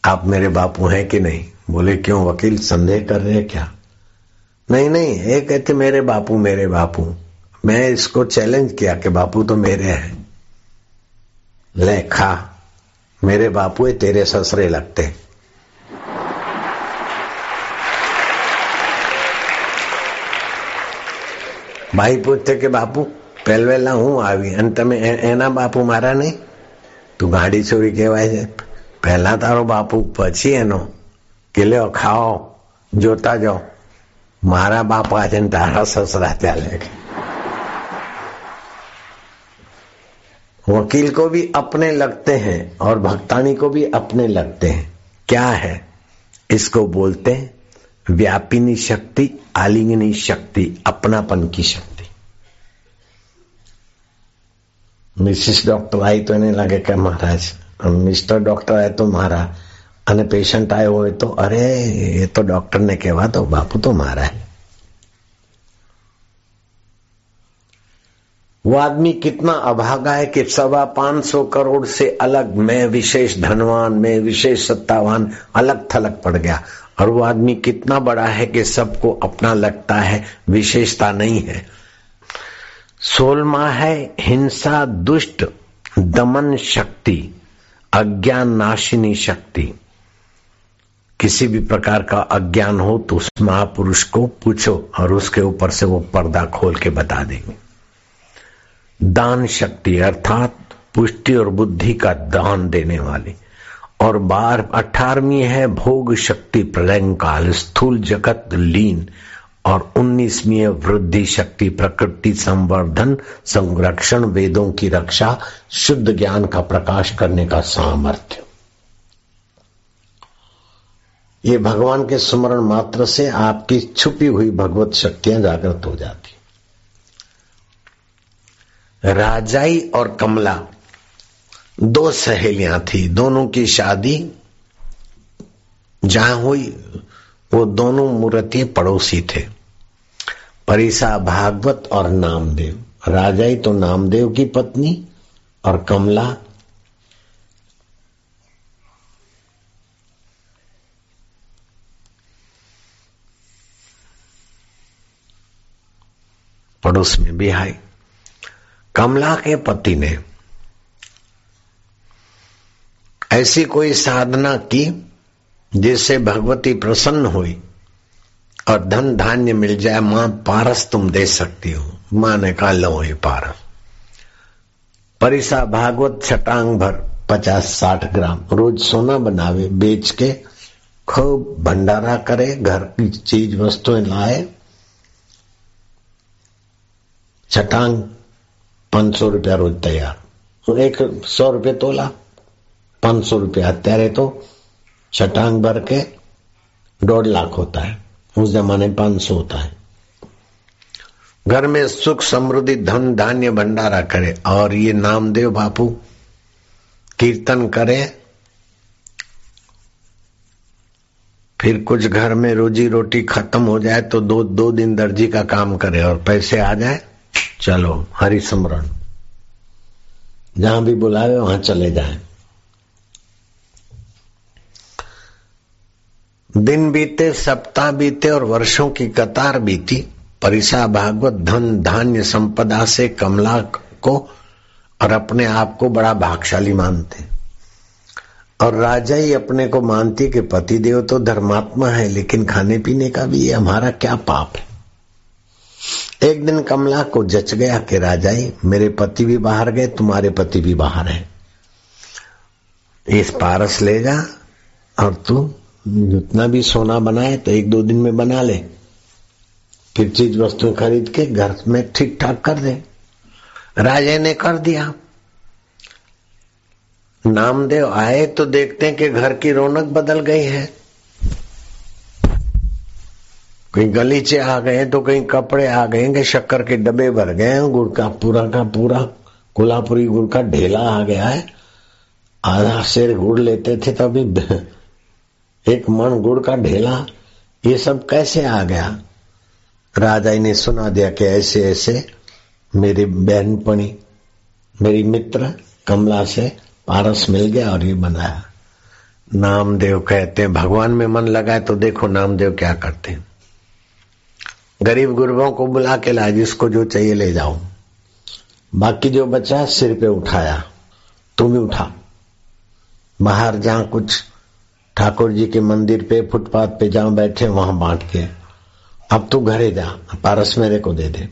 आप मेरे बापू हैं कि नहीं? बोले क्यों वकील संदेह कर रहे क्या नहीं नहीं ये कहते मेरे बापू मेरे बापू मैं इसको चैलेंज किया कि बापू तो मेरे हैं ले खा मेरे बापू है तेरे ससरे लगते ભાઈ પૂછતે કે બાપુ પહેલવેલા હું આવી અને તમે એના બાપુ મારા નહીં તું ગાડી ચોરી કહેવાય છે પહેલા તારો બાપુ પછી એનો કે લ્યો ખાઓ જોતા જાઓ મારા બાપા છે તારા સસરા ચાલે वकील को भी अपने लगते हैं और भक्तानी को भी अपने लगते हैं क्या है इसको बोलते हैं व्यापिनी शक्ति आलिंगनी शक्ति अपनापन की शक्ति મિસિસ ડોક્ટર આવી તો એને લાગે કે મહારાજ મિસ્ટર ડોક્ટર આવે તો મારા અને પેશન્ટ આવ્યો હોય તો અરે એ તો ડોક્ટરને કહેવા તો બાપુ તો મારા वो आदमी कितना अभागा है कि सवा पांच सौ करोड़ से अलग मैं विशेष धनवान मैं विशेष सत्तावान अलग थलग पड़ गया और वो आदमी कितना बड़ा है कि सबको अपना लगता है विशेषता नहीं है सोलमा है हिंसा दुष्ट दमन शक्ति अज्ञान नाशिनी शक्ति किसी भी प्रकार का अज्ञान हो तो उस महापुरुष को पूछो और उसके ऊपर से वो पर्दा खोल के बता देंगे। दान शक्ति अर्थात पुष्टि और बुद्धि का दान देने वाले। और बार अठारहवीं है भोग शक्ति प्रलय काल स्थूल जगत लीन। और उन्नीसवीं वृद्धि शक्ति प्रकृति संवर्धन, संरक्षण, वेदों की रक्षा, शुद्ध ज्ञान का प्रकाश करने का सामर्थ्य। ये भगवान के स्मरण मात्र से आपकी छुपी हुई भगवत शक्तियाँ जागृत हो जाती। राजाई और कमला, दो सहेलियाँ थी, दोनों की शादी जहाँ हुई, वो दोनों मूर्ति पड़ोसी थे। परिसा भागवत और नामदेव। राजाई तो नामदेव की पत्नी और कमला पड़ोस में भी आई। कमला के पति ने ऐसी कोई साधना की जिससे भगवती प्रसन्न हुई और धन धान्य मिल जाए, माँ पारस तुम दे सकती हो। माँ ने कहा, लो ये पारस। परिसा भागवत छटांग भर पचास साठ ग्राम। रोज सोना बनावे, बेच के खूब भंडारा करे, घर की चीज़ वस्तुएँ लाए छटांग પાંચસો રૂપિયા રોજ તૈયાર एक सौ रुपये तोला पांच सौ रुपया અત્યારે तो छटांग भर के डेढ़ लाख होता है उस जमाने में पांच सौ होता है घर में सुख समृद्धि धन धान्य भंडारा करे और ये नामदेव बापू कीर्तन करे फिर कुछ घर में रोजी रोटी खत्म हो जाए तो दो दो दिन दर्जी का काम करे और पैसे आ जाए चलो हरि स्मरण जहाँ भी बुलावे वहाँ चले जाए। दिन बीते, सप्ताह बीते और वर्षों की कतार बीती। परिसा भागवत धन, धान्य संपदा से कमला को और अपने आप को बड़ा भागशाली मानते। और राजा ही अपने को मानती कि पति देव तो धर्मात्मा है, लेकिन खाने पीने का भी ये हमारा क्या पाप है? एक दिन कमला को जच गया कि राजाई मेरे पति भी बाहर गए, तुम्हारे पति भी बाहर है। इस पारस ले जा, और तू जितना भी सोना बनाए तो एक दो दिन में बना ले। फिर चीज़ वस्तु खरीद के घर में ठीक ठाक कर दे। राजा ने कर दिया। नामदेव आए तो देखते हैं कि घर की रौनक बदल गई है। कहीं गलीचे आ गए तो कहीं कपड़े आ गए कि शक्कर के डब्बे भर गए गुड़ का पूरा का पूरा, कोल्हापुरी गुड़ का ढेला आ गया है। आधा शेर गुड़ लेते थे तभी एक मन गुड़ का ढेला, ये सब कैसे आ गया? राजा ने सुना दिया कि ऐसे ऐसे मेरी बहनपणी मेरी मित्र कमला से पारस मिल गया और ये बनाया। नामदेव कहते हैं, भगवान में मन लगाए तो देखो नामदेव क्या करते हैं। गरीब गुरबों को बुला के लाए, जिसको जो चाहिए ले जाओ। बाकी जो बचा, सिर पे उठाया। तू भी उठा। बाहर जहाँ कुछ ठाकुर जी के मंदिर पे, फुटपाथ पे जहाँ बैठे, वहाँ बांट के, अब तू घरे जा, पारस मेरे को दे दे।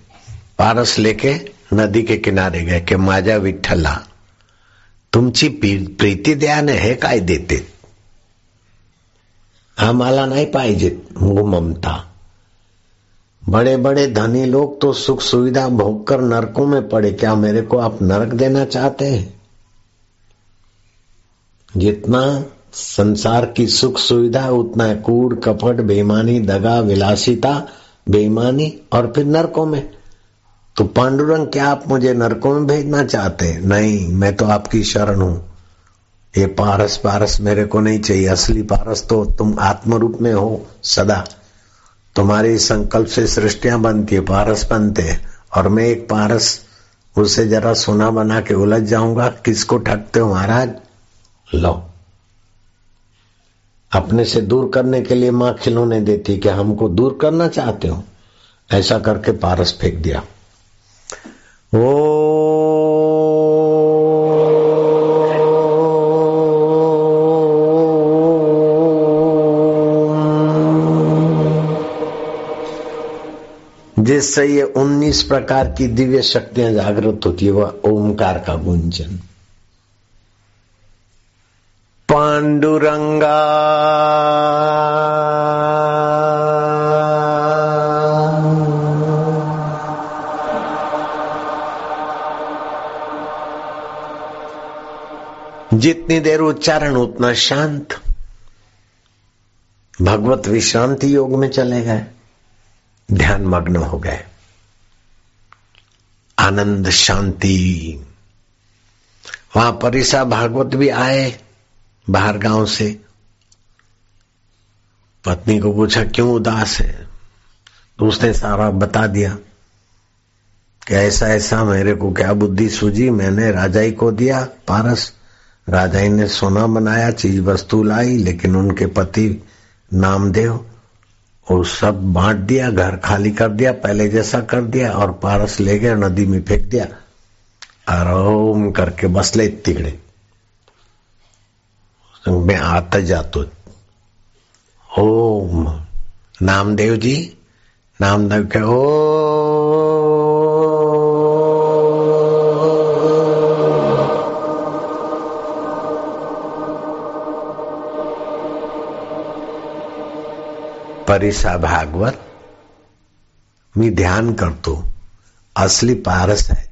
पारस लेके नदी के किनारे गए कि माझ्या विठ्ठला, तुमची प्रीती द्याने हे काय देते? आम्हाला नहीं पाहिजे वो ममता. बड़े बड़े धनी लोग तो सुख सुविधा भोग कर नरकों में पड़े। क्या मेरे को आप नरक देना चाहते हैं? जितना संसार की सुख सुविधा उतना कूड़, कपट, बेईमानी, दगा, विलासिता, बेईमानी और फिर नरकों में। तो पांडुरंग, क्या आप मुझे नरकों में भेजना चाहते हैं? नहीं, मैं तो आपकी शरण हूँ। ये पारस पारस मेरे को नहीं चाहिए। असली पारस तो तुम आत्म रूप में हो, सदा। तुम्हारी संकल्प से सृष्टियाँ बनती है, पारस बनते हैं। और मैं एक पारस, उसे जरा सोना बना के उलझ जाऊँगा। किसको ठगते हो महाराज? लो। अपने से दूर करने के लिए माँ खिलौने देती कि हमको दूर करना चाहते हो? ऐसा करके पारस फेंक दिया। ओ जिससे ये उन्नीस प्रकार की दिव्य शक्तियाँ जागृत होती है, वह ओमकार का गुंजन। पांडुरंगा। जितनी देर उच्चारण, उतना शांत। भगवत विश्रांति योग में चले गए। ध्यान मग्न हो गए। आनंद, शांति। वहाँ परिसा भागवत भी आए बाहर गाँव से। पत्नी को पूछा, क्यों उदास है? तो उसने सारा बता दिया कि ऐसा ऐसा मेरे को क्या बुद्धि सूझी। मैंने राजाई को दिया पारस। राजाई ने सोना बनाया, चीज़ वस्तु लाई, लेकिन उनके पति नामदेव वो सब बांट दिया, घर खाली कर दिया, पहले जैसा कर दिया और पारस ले गया, नदी में फेंक दिया। आराम करके बस ले तिगड़े। मैं आता जातो। ओम। नामदेव जी, नामदेव के ओ परिसा भागवत, मी ध्यान करतो, असली पारस आहे.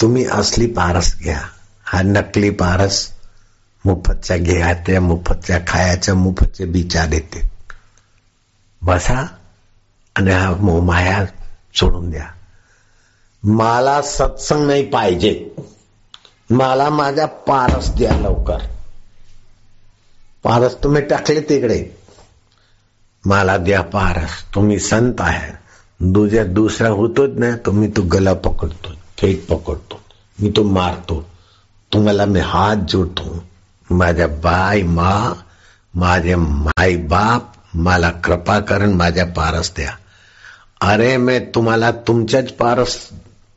तुम्ही असली पारस घ्या. हा नकली पारस मुफतच्या घ्यायच्या, मुफतच्या खायच्या, मुफतचे बिचा देते बसा आणि हा मोमाया सोडून द्या. मला सत्संग नाही पाहिजे. मला माझ्या पारस द्या लवकर. पारस तुम्ही टाकले तिकडे. मला द्या पारस तुम्ही संत आहे. दुजा दुसरा होतोच ना तो मी तो गला पकडतो फेक पकडतो मी तो मारतो. तुम्हाला मी हात जोडतो. माझ्या बाय मा माझे माई बाप मला कृपा करून माझ्या पारस द्या. अरे मैं तुम्हाला तुमच्याच पारस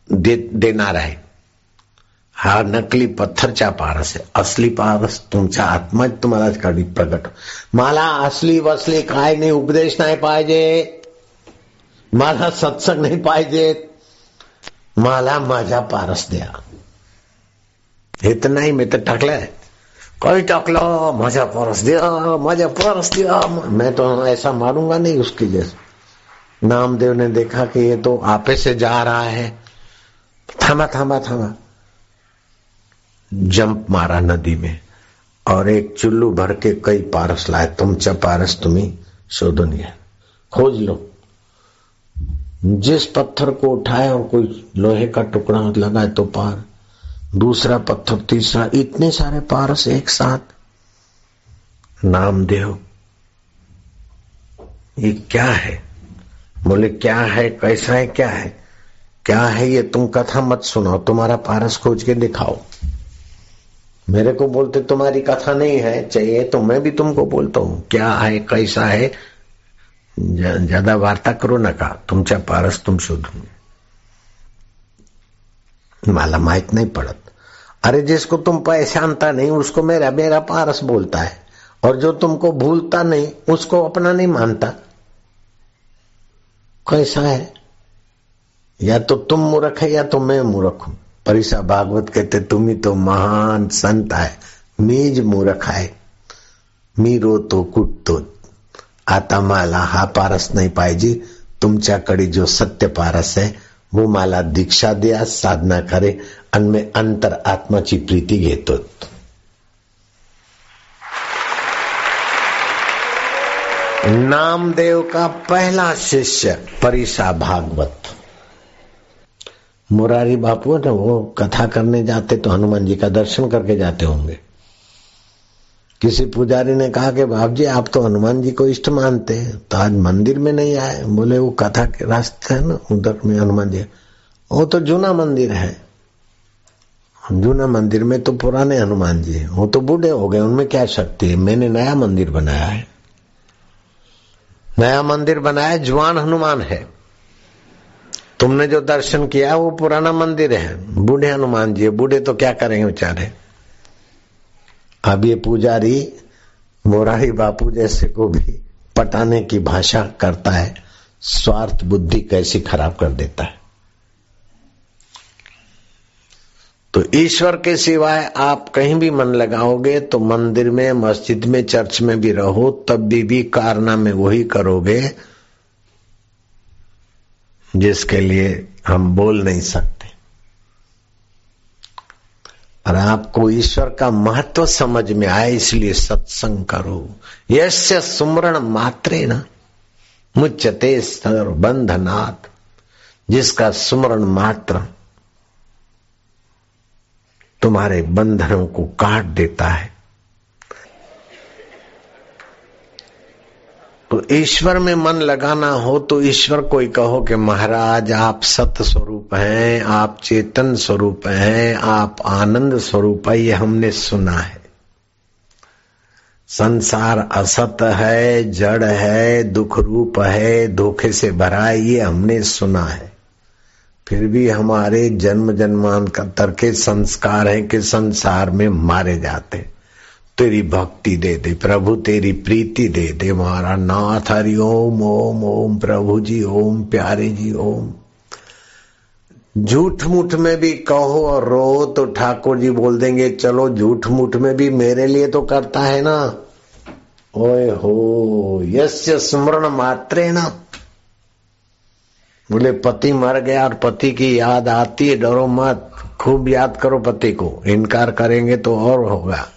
दे, देणार आहे. हा नकली पत्थरच्या पारस आहे. असली पारस तुमच्या आत्माच तुम्हाला कधी प्रगट मला असली वसली काय नाही, उपदेश नाही पाहिजे. मला सत्संग नाही पाहिजे. मला माझ्या पारस द्या. हे तर नाही, मी तर टाकलंय. कोई टाकलो? माझ्या पारस दिया, माझ्या पारस दिया. मैं तो ऐसा मारूँगा नहीं उसकी जैसे. नामदेव ने देखा कि ये तो आपे से जा रहा है. थामा थामा थामा जंप मारा नदी में, और एक चुल्लू भर के कई पारस लाए। तुम च पारस, तुम्हें शोधून घ्या खोज लो। जिस पत्थर को उठाए और कोई लोहे का टुकड़ा लगाए तो पार। दूसरा पत्थर, तीसरा, इतने सारे पारस एक साथ। नामदेव ये क्या है? बोले, क्या है? कैसा है? क्या है? क्या है ये? तुम कथा मत सुनाओ। तुम्हारा पारस खोज के दिखाओ। मेरे को बोलते तुम्हारी कथा नहीं है, चाहिए तो मैं भी तुमको बोलता हूँ। क्या है, कैसा है? ज़्यादा वार्ता करू नका तुमच्या पारस तुम शोधून मला माहित नहीं पड़त। अरे जिसको तुम पहचानता नहीं, उसको मेरा मेरा पारस बोलता है। और जो तुमको भूलता नहीं, उसको अपना नहीं मानता। कैसा है? या तो तुम मूर्ख है, या तो मैं मूर्ख हूँ। परिसा भागवत कहते, तुम ही तो महान संत है। मीज मूर्ख है। मीरो तो कुटतो आता मला। हा, पारस नाही पाहिजे तुमच्याकडे जो सत्य पारस है, वो मला दीक्षा द्या, साधना करे आणि मी अंतर आत्माची प्रीती घेतो नामदेव का पहला शिष्य परिसा भागवत। मुरारी बापू ना, वो कथा करने जाते तो हनुमान जी का दर्शन करके जाते होंगे। किसी पुजारी ने कहा कि बाप जी, आप तो हनुमान जी को इष्ट मानते हैं तो आज मंदिर में नहीं आए। बोले, वो कथा के रास्ते है ना, उधर में हनुमान जी। वो तो जूना मंदिर है। जूना मंदिर में तो पुराने हनुमान जी वो तो बूढ़े हो गए, उनमें क्या शक्ति है? मैंने नया मंदिर बनाया है। नया मंदिर बनाया, जवान हनुमान है। तुमने जो दर्शन किया वो पुराना मंदिर है। बूढ़े हनुमान जी बूढ़े तो क्या करेंगे बेचारे? अब ये पुजारी मोरारी बापू जैसे को भी पटाने की भाषा करता है स्वार्थ बुद्धि कैसी खराब कर देता है। तो ईश्वर के सिवाय आप कहीं भी मन लगाओगे तो मंदिर में मस्जिद में चर्च में भी रहो तब भी, भी कारना में वही करोगे। जिसके लिए हम बोल नहीं सकते। और आपको ईश्वर का महत्व समझ में आए, इसलिए सत्संग करो। यश सुमरण मात्रे न, मुच्यते बंधनाथ जिसका सुमरण मात्र तुम्हारे बंधनों को काट देता है। तो ईश्वर में मन लगाना हो तो ईश्वर को ही कहो कि महाराज, आप सत स्वरूप हैं, आप चेतन स्वरूप हैं, आप आनंद स्वरूप है, ये हमने सुना है। संसार असत है, जड़ है, दुख रूप है, धोखे से भरा है, ये हमने सुना है। फिर भी हमारे जन्म जन्मांतर के संस्कार हैं कि संसार में मारे जाते तेरी भक्ति दे दे, प्रभु तेरी प्रीति दे दे, मारा नाथ हरि ओम ओम ओम, प्रभु जी, ओम, प्यारे जी, ओम। झूठ मुठ में भी कहो और रो तो ठाकुर जी बोल देंगे, चलो झूठ मुठ में भी मेरे लिए तो करता है ना। ओए हो, यस्य स्मरण मात्रे ना बोले, पति मर गया और पति की याद आती है, डरो मत, खूब याद करो पति को, इनकार करेंगे तो और होगा।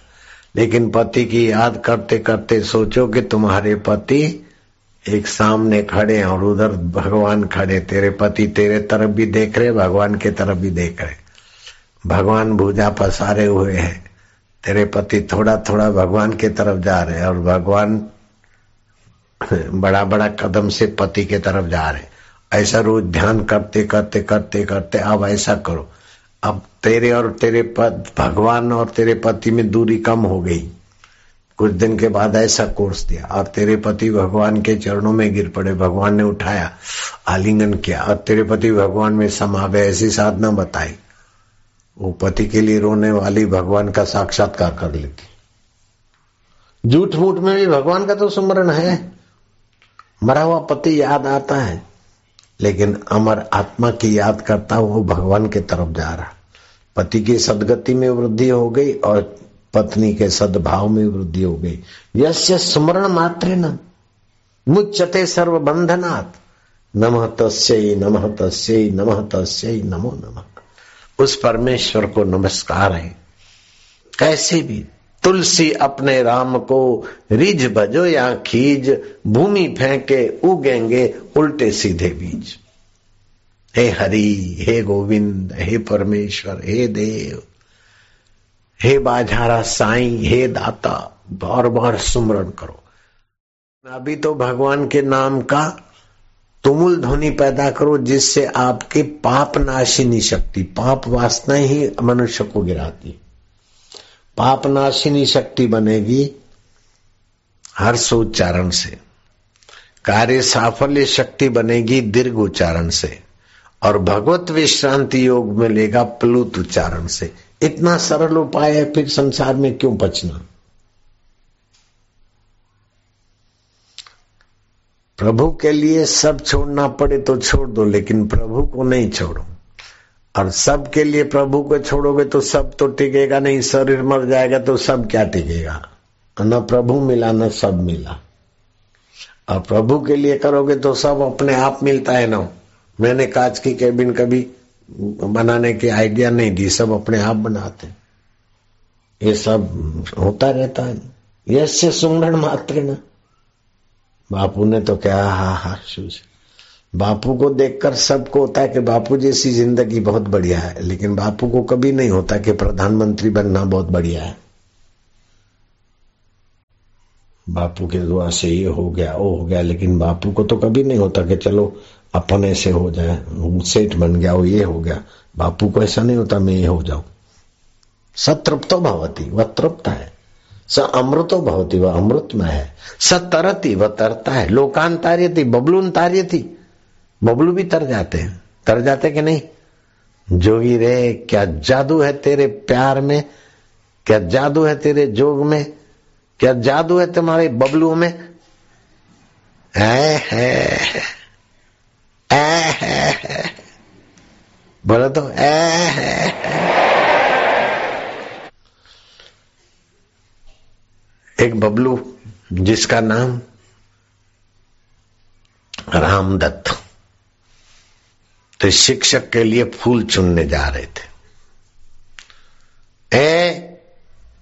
लेकिन पति की याद करते करते सोचो कि तुम्हारे पति एक सामने खड़े हैं और उधर भगवान खड़े तेरे पति तेरे तरफ़ भी देख रहे भगवान के तरफ़ भी देख रहे भगवान भूजा पसारे हुए हैं। तेरे पति थोड़ा थोड़ा भगवान के तरफ़ जा रहे हैं और भगवान बड़ा बड़ा कदम से पति के तरफ़ जा रहे ऐसा रोज ध्यान करते करते करते करते, अब ऐसा करो। अब तेरे और तेरे पद, भगवान और तेरे पति में दूरी कम हो गई। कुछ दिन के बाद ऐसा कोर्स दिया और तेरे पति भगवान के चरणों में गिर पड़े। भगवान ने उठाया, आलिंगन किया और तेरे पति भगवान में समा गए ऐसी साधना बताई। वो पति के लिए रोने वाली भगवान का साक्षात्कार कर लेती। झूठ मूठ में भी भगवान का तो सुमरण है। मरा हुआ पति याद आता है। लेकिन अमर आत्मा की याद करता वो भगवान के तरफ़ जा रहा। पति की सदगति में वृद्धि हो गई और पत्नी के सद्भाव में वृद्धि हो गई। यस्य स्मरण मात्र न मुच्यते सर्व बंधनात् नमः तस्य नमः तस्य नमः तस्य, नमो नमः। उस परमेश्वर को नमस्कार है। कैसे भी तुलसी अपने राम को रिज भजो या खीज, भूमि फेंके, उगेंगे उल्टे सीधे बीज। हे हरि, हे गोविंद, हे परमेश्वर, हे देव, हे बाझारा साई, हे दाता बार बार सुमरण करो। अभी तो भगवान के नाम का तुमुल ध्वनि पैदा करो, जिससे आपके पाप नाशिनी शक्ति, पाप वासना ही मनुष्य को गिराती। पाप नाशिनी शक्ति बनेगी हर्ष उच्चारण से। कार्य साफल्य शक्ति बनेगी दीर्घ उच्चारण से। और भगवत विश्रांति योग में लेगा प्लुत उच्चारण से। इतना सरल उपाय है, फिर संसार में क्यों बचना? प्रभु के लिए सब छोड़ना पड़े तो छोड़ दो, लेकिन प्रभु को नहीं छोड़ो। और सब के लिए प्रभु को छोड़ोगे तो सब तो टिकेगा नहीं, शरीर मर जाएगा तो सब क्या टिकेगा? न प्रभु मिला, न सब मिला। और प्रभु के लिए करोगे तो सब अपने आप मिलता है ना। मैंने कांच की केबिन कभी बनाने की आइडिया नहीं दी, सब अपने आप बनाते ये सब होता रहता है। यश से सुंगण मात्र ना। बापू ने तो क्या हा हा शूज़ बापू को देखकर सबको होता है कि बापू जैसी ज़िंदगी बहुत बढ़िया है, लेकिन बापू को कभी नहीं होता कि प्रधानमंत्री बनना बहुत बढ़िया है। बापू के दुआ से ये हो गया, वो हो गया, लेकिन बापू को तो कभी नहीं होता कि चलो, अपन ऐसे हो जाए, सेठ बन गया, वो ये हो गया। बापू को ऐसा नहीं होता, मैं ये हो जाऊँ। सतृप्तो भवती, वह तृप्त है। स अमृतो भवती, वह अमृत में है। स तरती, वह तरता है। लोकान तार्य थी बबलून तार्य थी बबलू भी तर जाते हैं। तर जाते कि नहीं? जोगी रे क्या जादू है तेरे प्यार में? क्या जादू है तेरे जोग में? क्या जादू है तुम्हारे बबलू में? है, है, है, बोलो तो है, एक बबलू जिसका नाम रामदत्त। तो शिक्षक के लिए फूल चुनने जा रहे थे। ए,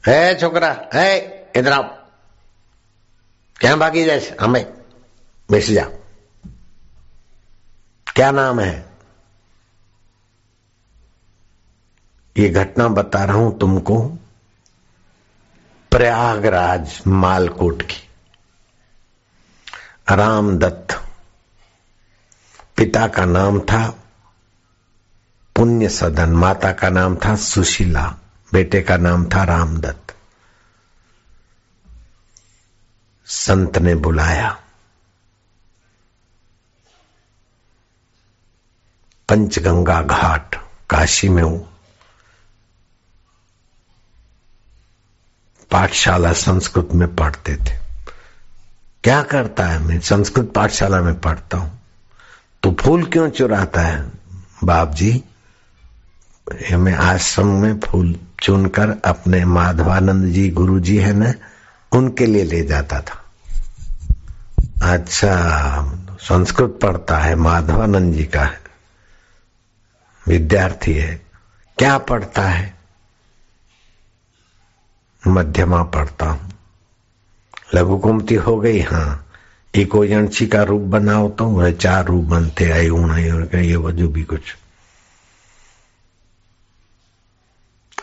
ए छोकरा ए इधर आओ। क्या बाकी जैसे? हमें बेस जा। क्या नाम है? ये घटना बता रहा हूँ तुमको। प्रयागराज मालकोट की। रामदत्त। पिता का नाम था पुण्य सदन। माता का नाम था सुशीला, बेटे का नाम था रामदत्त। संत ने बुलाया। पंचगंगा घाट, काशी में हूँ। पाठशाला संस्कृत में पढ़ते थे। क्या करता है? मैं संस्कृत पाठशाला में पढ़ता हूँ। तो फूल क्यों चुराता है? बाप जी मैं आश्रम में फूल चुनकर अपने माधवानंद जी गुरु जी है ना, उनके लिए ले जाता था। अच्छा संस्कृत पढ़ता है, माधवानंद जी का है विद्यार्थी है। क्या पढ़ता है? मध्यमा पढ़ता हूँ। लघु कुमती हो गई हाँ। इको यंशी का रूप बनाओ तो वह चार रूप बनते आए, ऊण ये वज़ू भी कुछ।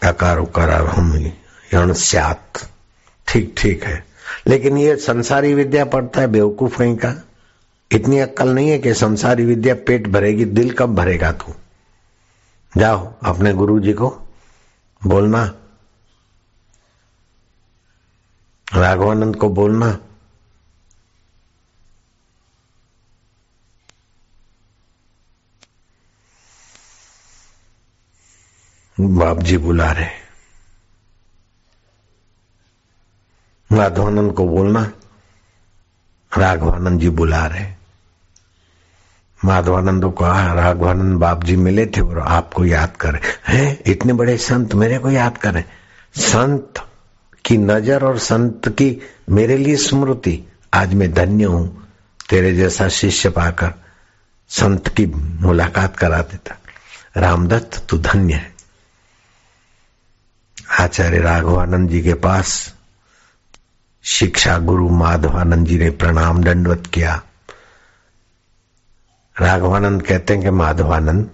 अकार उकार हम यणस्यात ठीक ठीक है। लेकिन ये संसारी विद्या पढ़ता है बेवकूफ़ कहीं का। इतनी अक्कल नहीं है कि संसारी विद्या पेट भरेगी, दिल कब भरेगा तू? जाओ, अपने गुरु जी को बोलना। राघवानंद को बोलना। बाप जी बुला रहे माधवानंद को बोलना, राघवानंद जी बुला रहे माधवानंद को कहा, राघवानंद बाप जी मिले थे और आपको याद करें हैं। इतने बड़े संत मेरे को याद करें संत की नज़र और संत की मेरे लिए स्मृति। आज मैं धन्य हूँ, तेरे जैसा शिष्य पाकर संत की मुलाकात करा देता। रामदत्त, तू धन्य है। आचार्य राघवानंद जी के पास शिक्षा गुरु माधवानंद जी ने प्रणाम दंडवत किया। राघवानंद कहते हैं कि माधवानंद,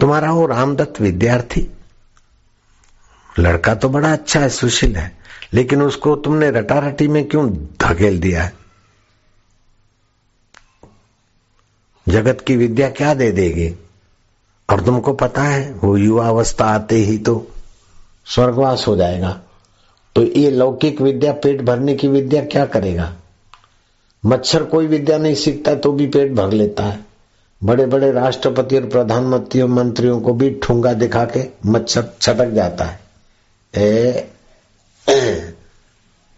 तुम्हारा वो रामदत्त विद्यार्थी, लड़का तो बड़ा अच्छा है, सुशील है, लेकिन उसको तुमने रटा रटी में क्यों धकेल दिया है? जगत की विद्या क्या दे देगी? और तुमको पता है, वो युवा अवस्था आते ही तो स्वर्गवास हो जाएगा। तो ये लौकिक विद्या पेट भरने की विद्या क्या करेगा? मच्छर कोई विद्या नहीं सीखता तो भी पेट भर लेता है। बड़े बड़े राष्ट्रपति और प्रधानमंत्री मंत्रियों को भी ठूँगा दिखा के मच्छर छटक जाता है। ए, ए,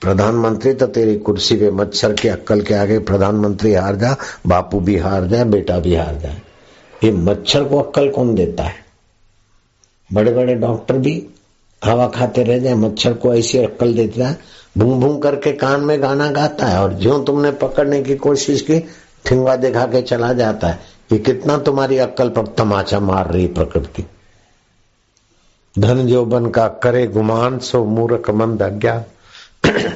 प्रधानमंत्री तो तेरी कुर्सी पे मच्छर के अक्कल के आगे प्रधानमंत्री हार जा बापू भी हार जाए बेटा भी हार जाए। ये मच्छर को अक्कल कौन देता है? बड़े बड़े डॉक्टर भी हवा खाते रह जाए, मच्छर को ऐसी अक्कल देता है भूम भूं करके कान में गाना गाता है और जो तुमने पकड़ने की कोशिश की, ठिंगवा दिखा के चला जाता है। कि कितना तुम्हारी अक्कल पर तमाचा मार रही प्रकृति। धन जो बन का करे गुमान, सो मूर्ख मंद अज्ञान।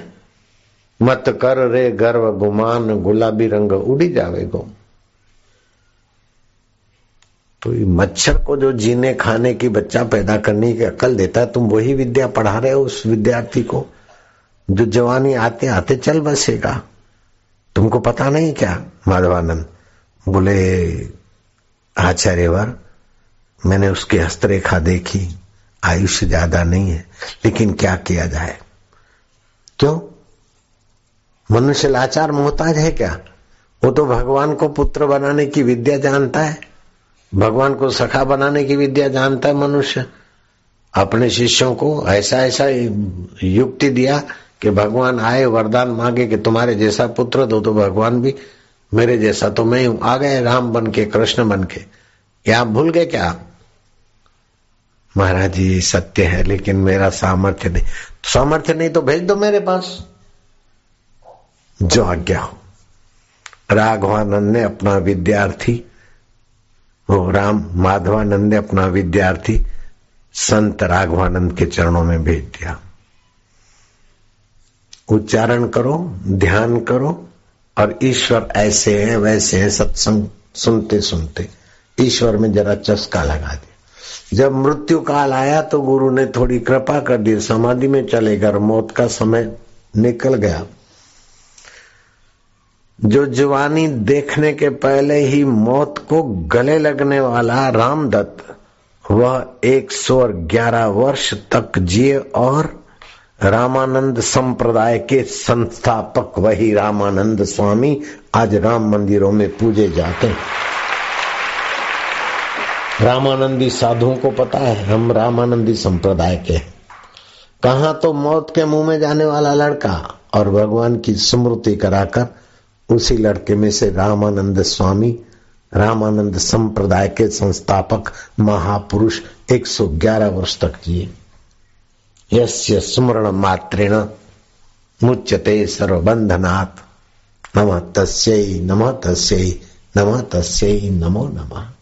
मत कर रे गर्व गुमान, गुलाबी रंग उड़ी जावे गो तो मच्छर को जो जीने, खाने की बच्चा पैदा करने की अकल देता है, तुम वही विद्या पढ़ा रहे हो उस विद्यार्थी को। जो जवानी आते आते चल बसेगा। तुमको पता नहीं क्या, माधवानंद? बोले, आचार्यवर, मैंने उसकी हस्तरेखा देखी, आयुष्य ज़्यादा नहीं है, लेकिन क्या किया जाए? क्यों? मनुष्य लाचार मोहताज है क्या? वो तो भगवान को पुत्र बनाने की विद्या जानता है। भगवान को सखा बनाने की विद्या जानता है मनुष्य। अपने शिष्यों को ऐसा ऐसा युक्ति दिया कि भगवान आए, वरदान मांगे कि तुम्हारे जैसा पुत्र, दो तो भगवान भी मेरे जैसा तो मैं हूँ। आ गए राम बन के, कृष्ण बन के। क्या आप भूल गए क्या? महाराज जी, सत्य है, लेकिन मेरा सामर्थ्य नहीं। सामर्थ्य नहीं तो भेज दो मेरे पास। जो आज्ञा हो। राघवानंद ने अपना विद्यार्थी वो राम माधवानंद ने अपना विद्यार्थी संत राघवानंद के चरणों में भेज दिया। उच्चारण करो, ध्यान करो और ईश्वर ऐसे हैं, वैसे हैं, सत्संग सुनते सुनते। ईश्वर में जरा चस्का लगा दिया जब मृत्यु काल आया तो गुरु ने थोड़ी कृपा कर दी। समाधि में चले गए मौत का समय निकल गया। जो जवानी देखने के पहले ही मौत को गले लगने वाला रामदत्त, वह एक सौ ग्यारह वर्ष तक जिए और रामानंद संप्रदाय के संस्थापक वही रामानंद स्वामी आज राम मंदिरों में पूजे जाते हैं। रामानंदी साधुओं को पता है, हम रामानंदी संप्रदाय के कहा तो मौत के मुँह में जाने वाला लड़का और भगवान की स्मृति कराकर उसी लड़के में से रामानंद स्वामी, रामानंद संप्रदाय के संस्थापक महापुरुष 111 वर्ष तक जिए। यस्य स्मरण मात्रेण मुच्यते सर्वबंधनात् नम तस्यै नम तस्यै नम तस्यै, नमो नमः।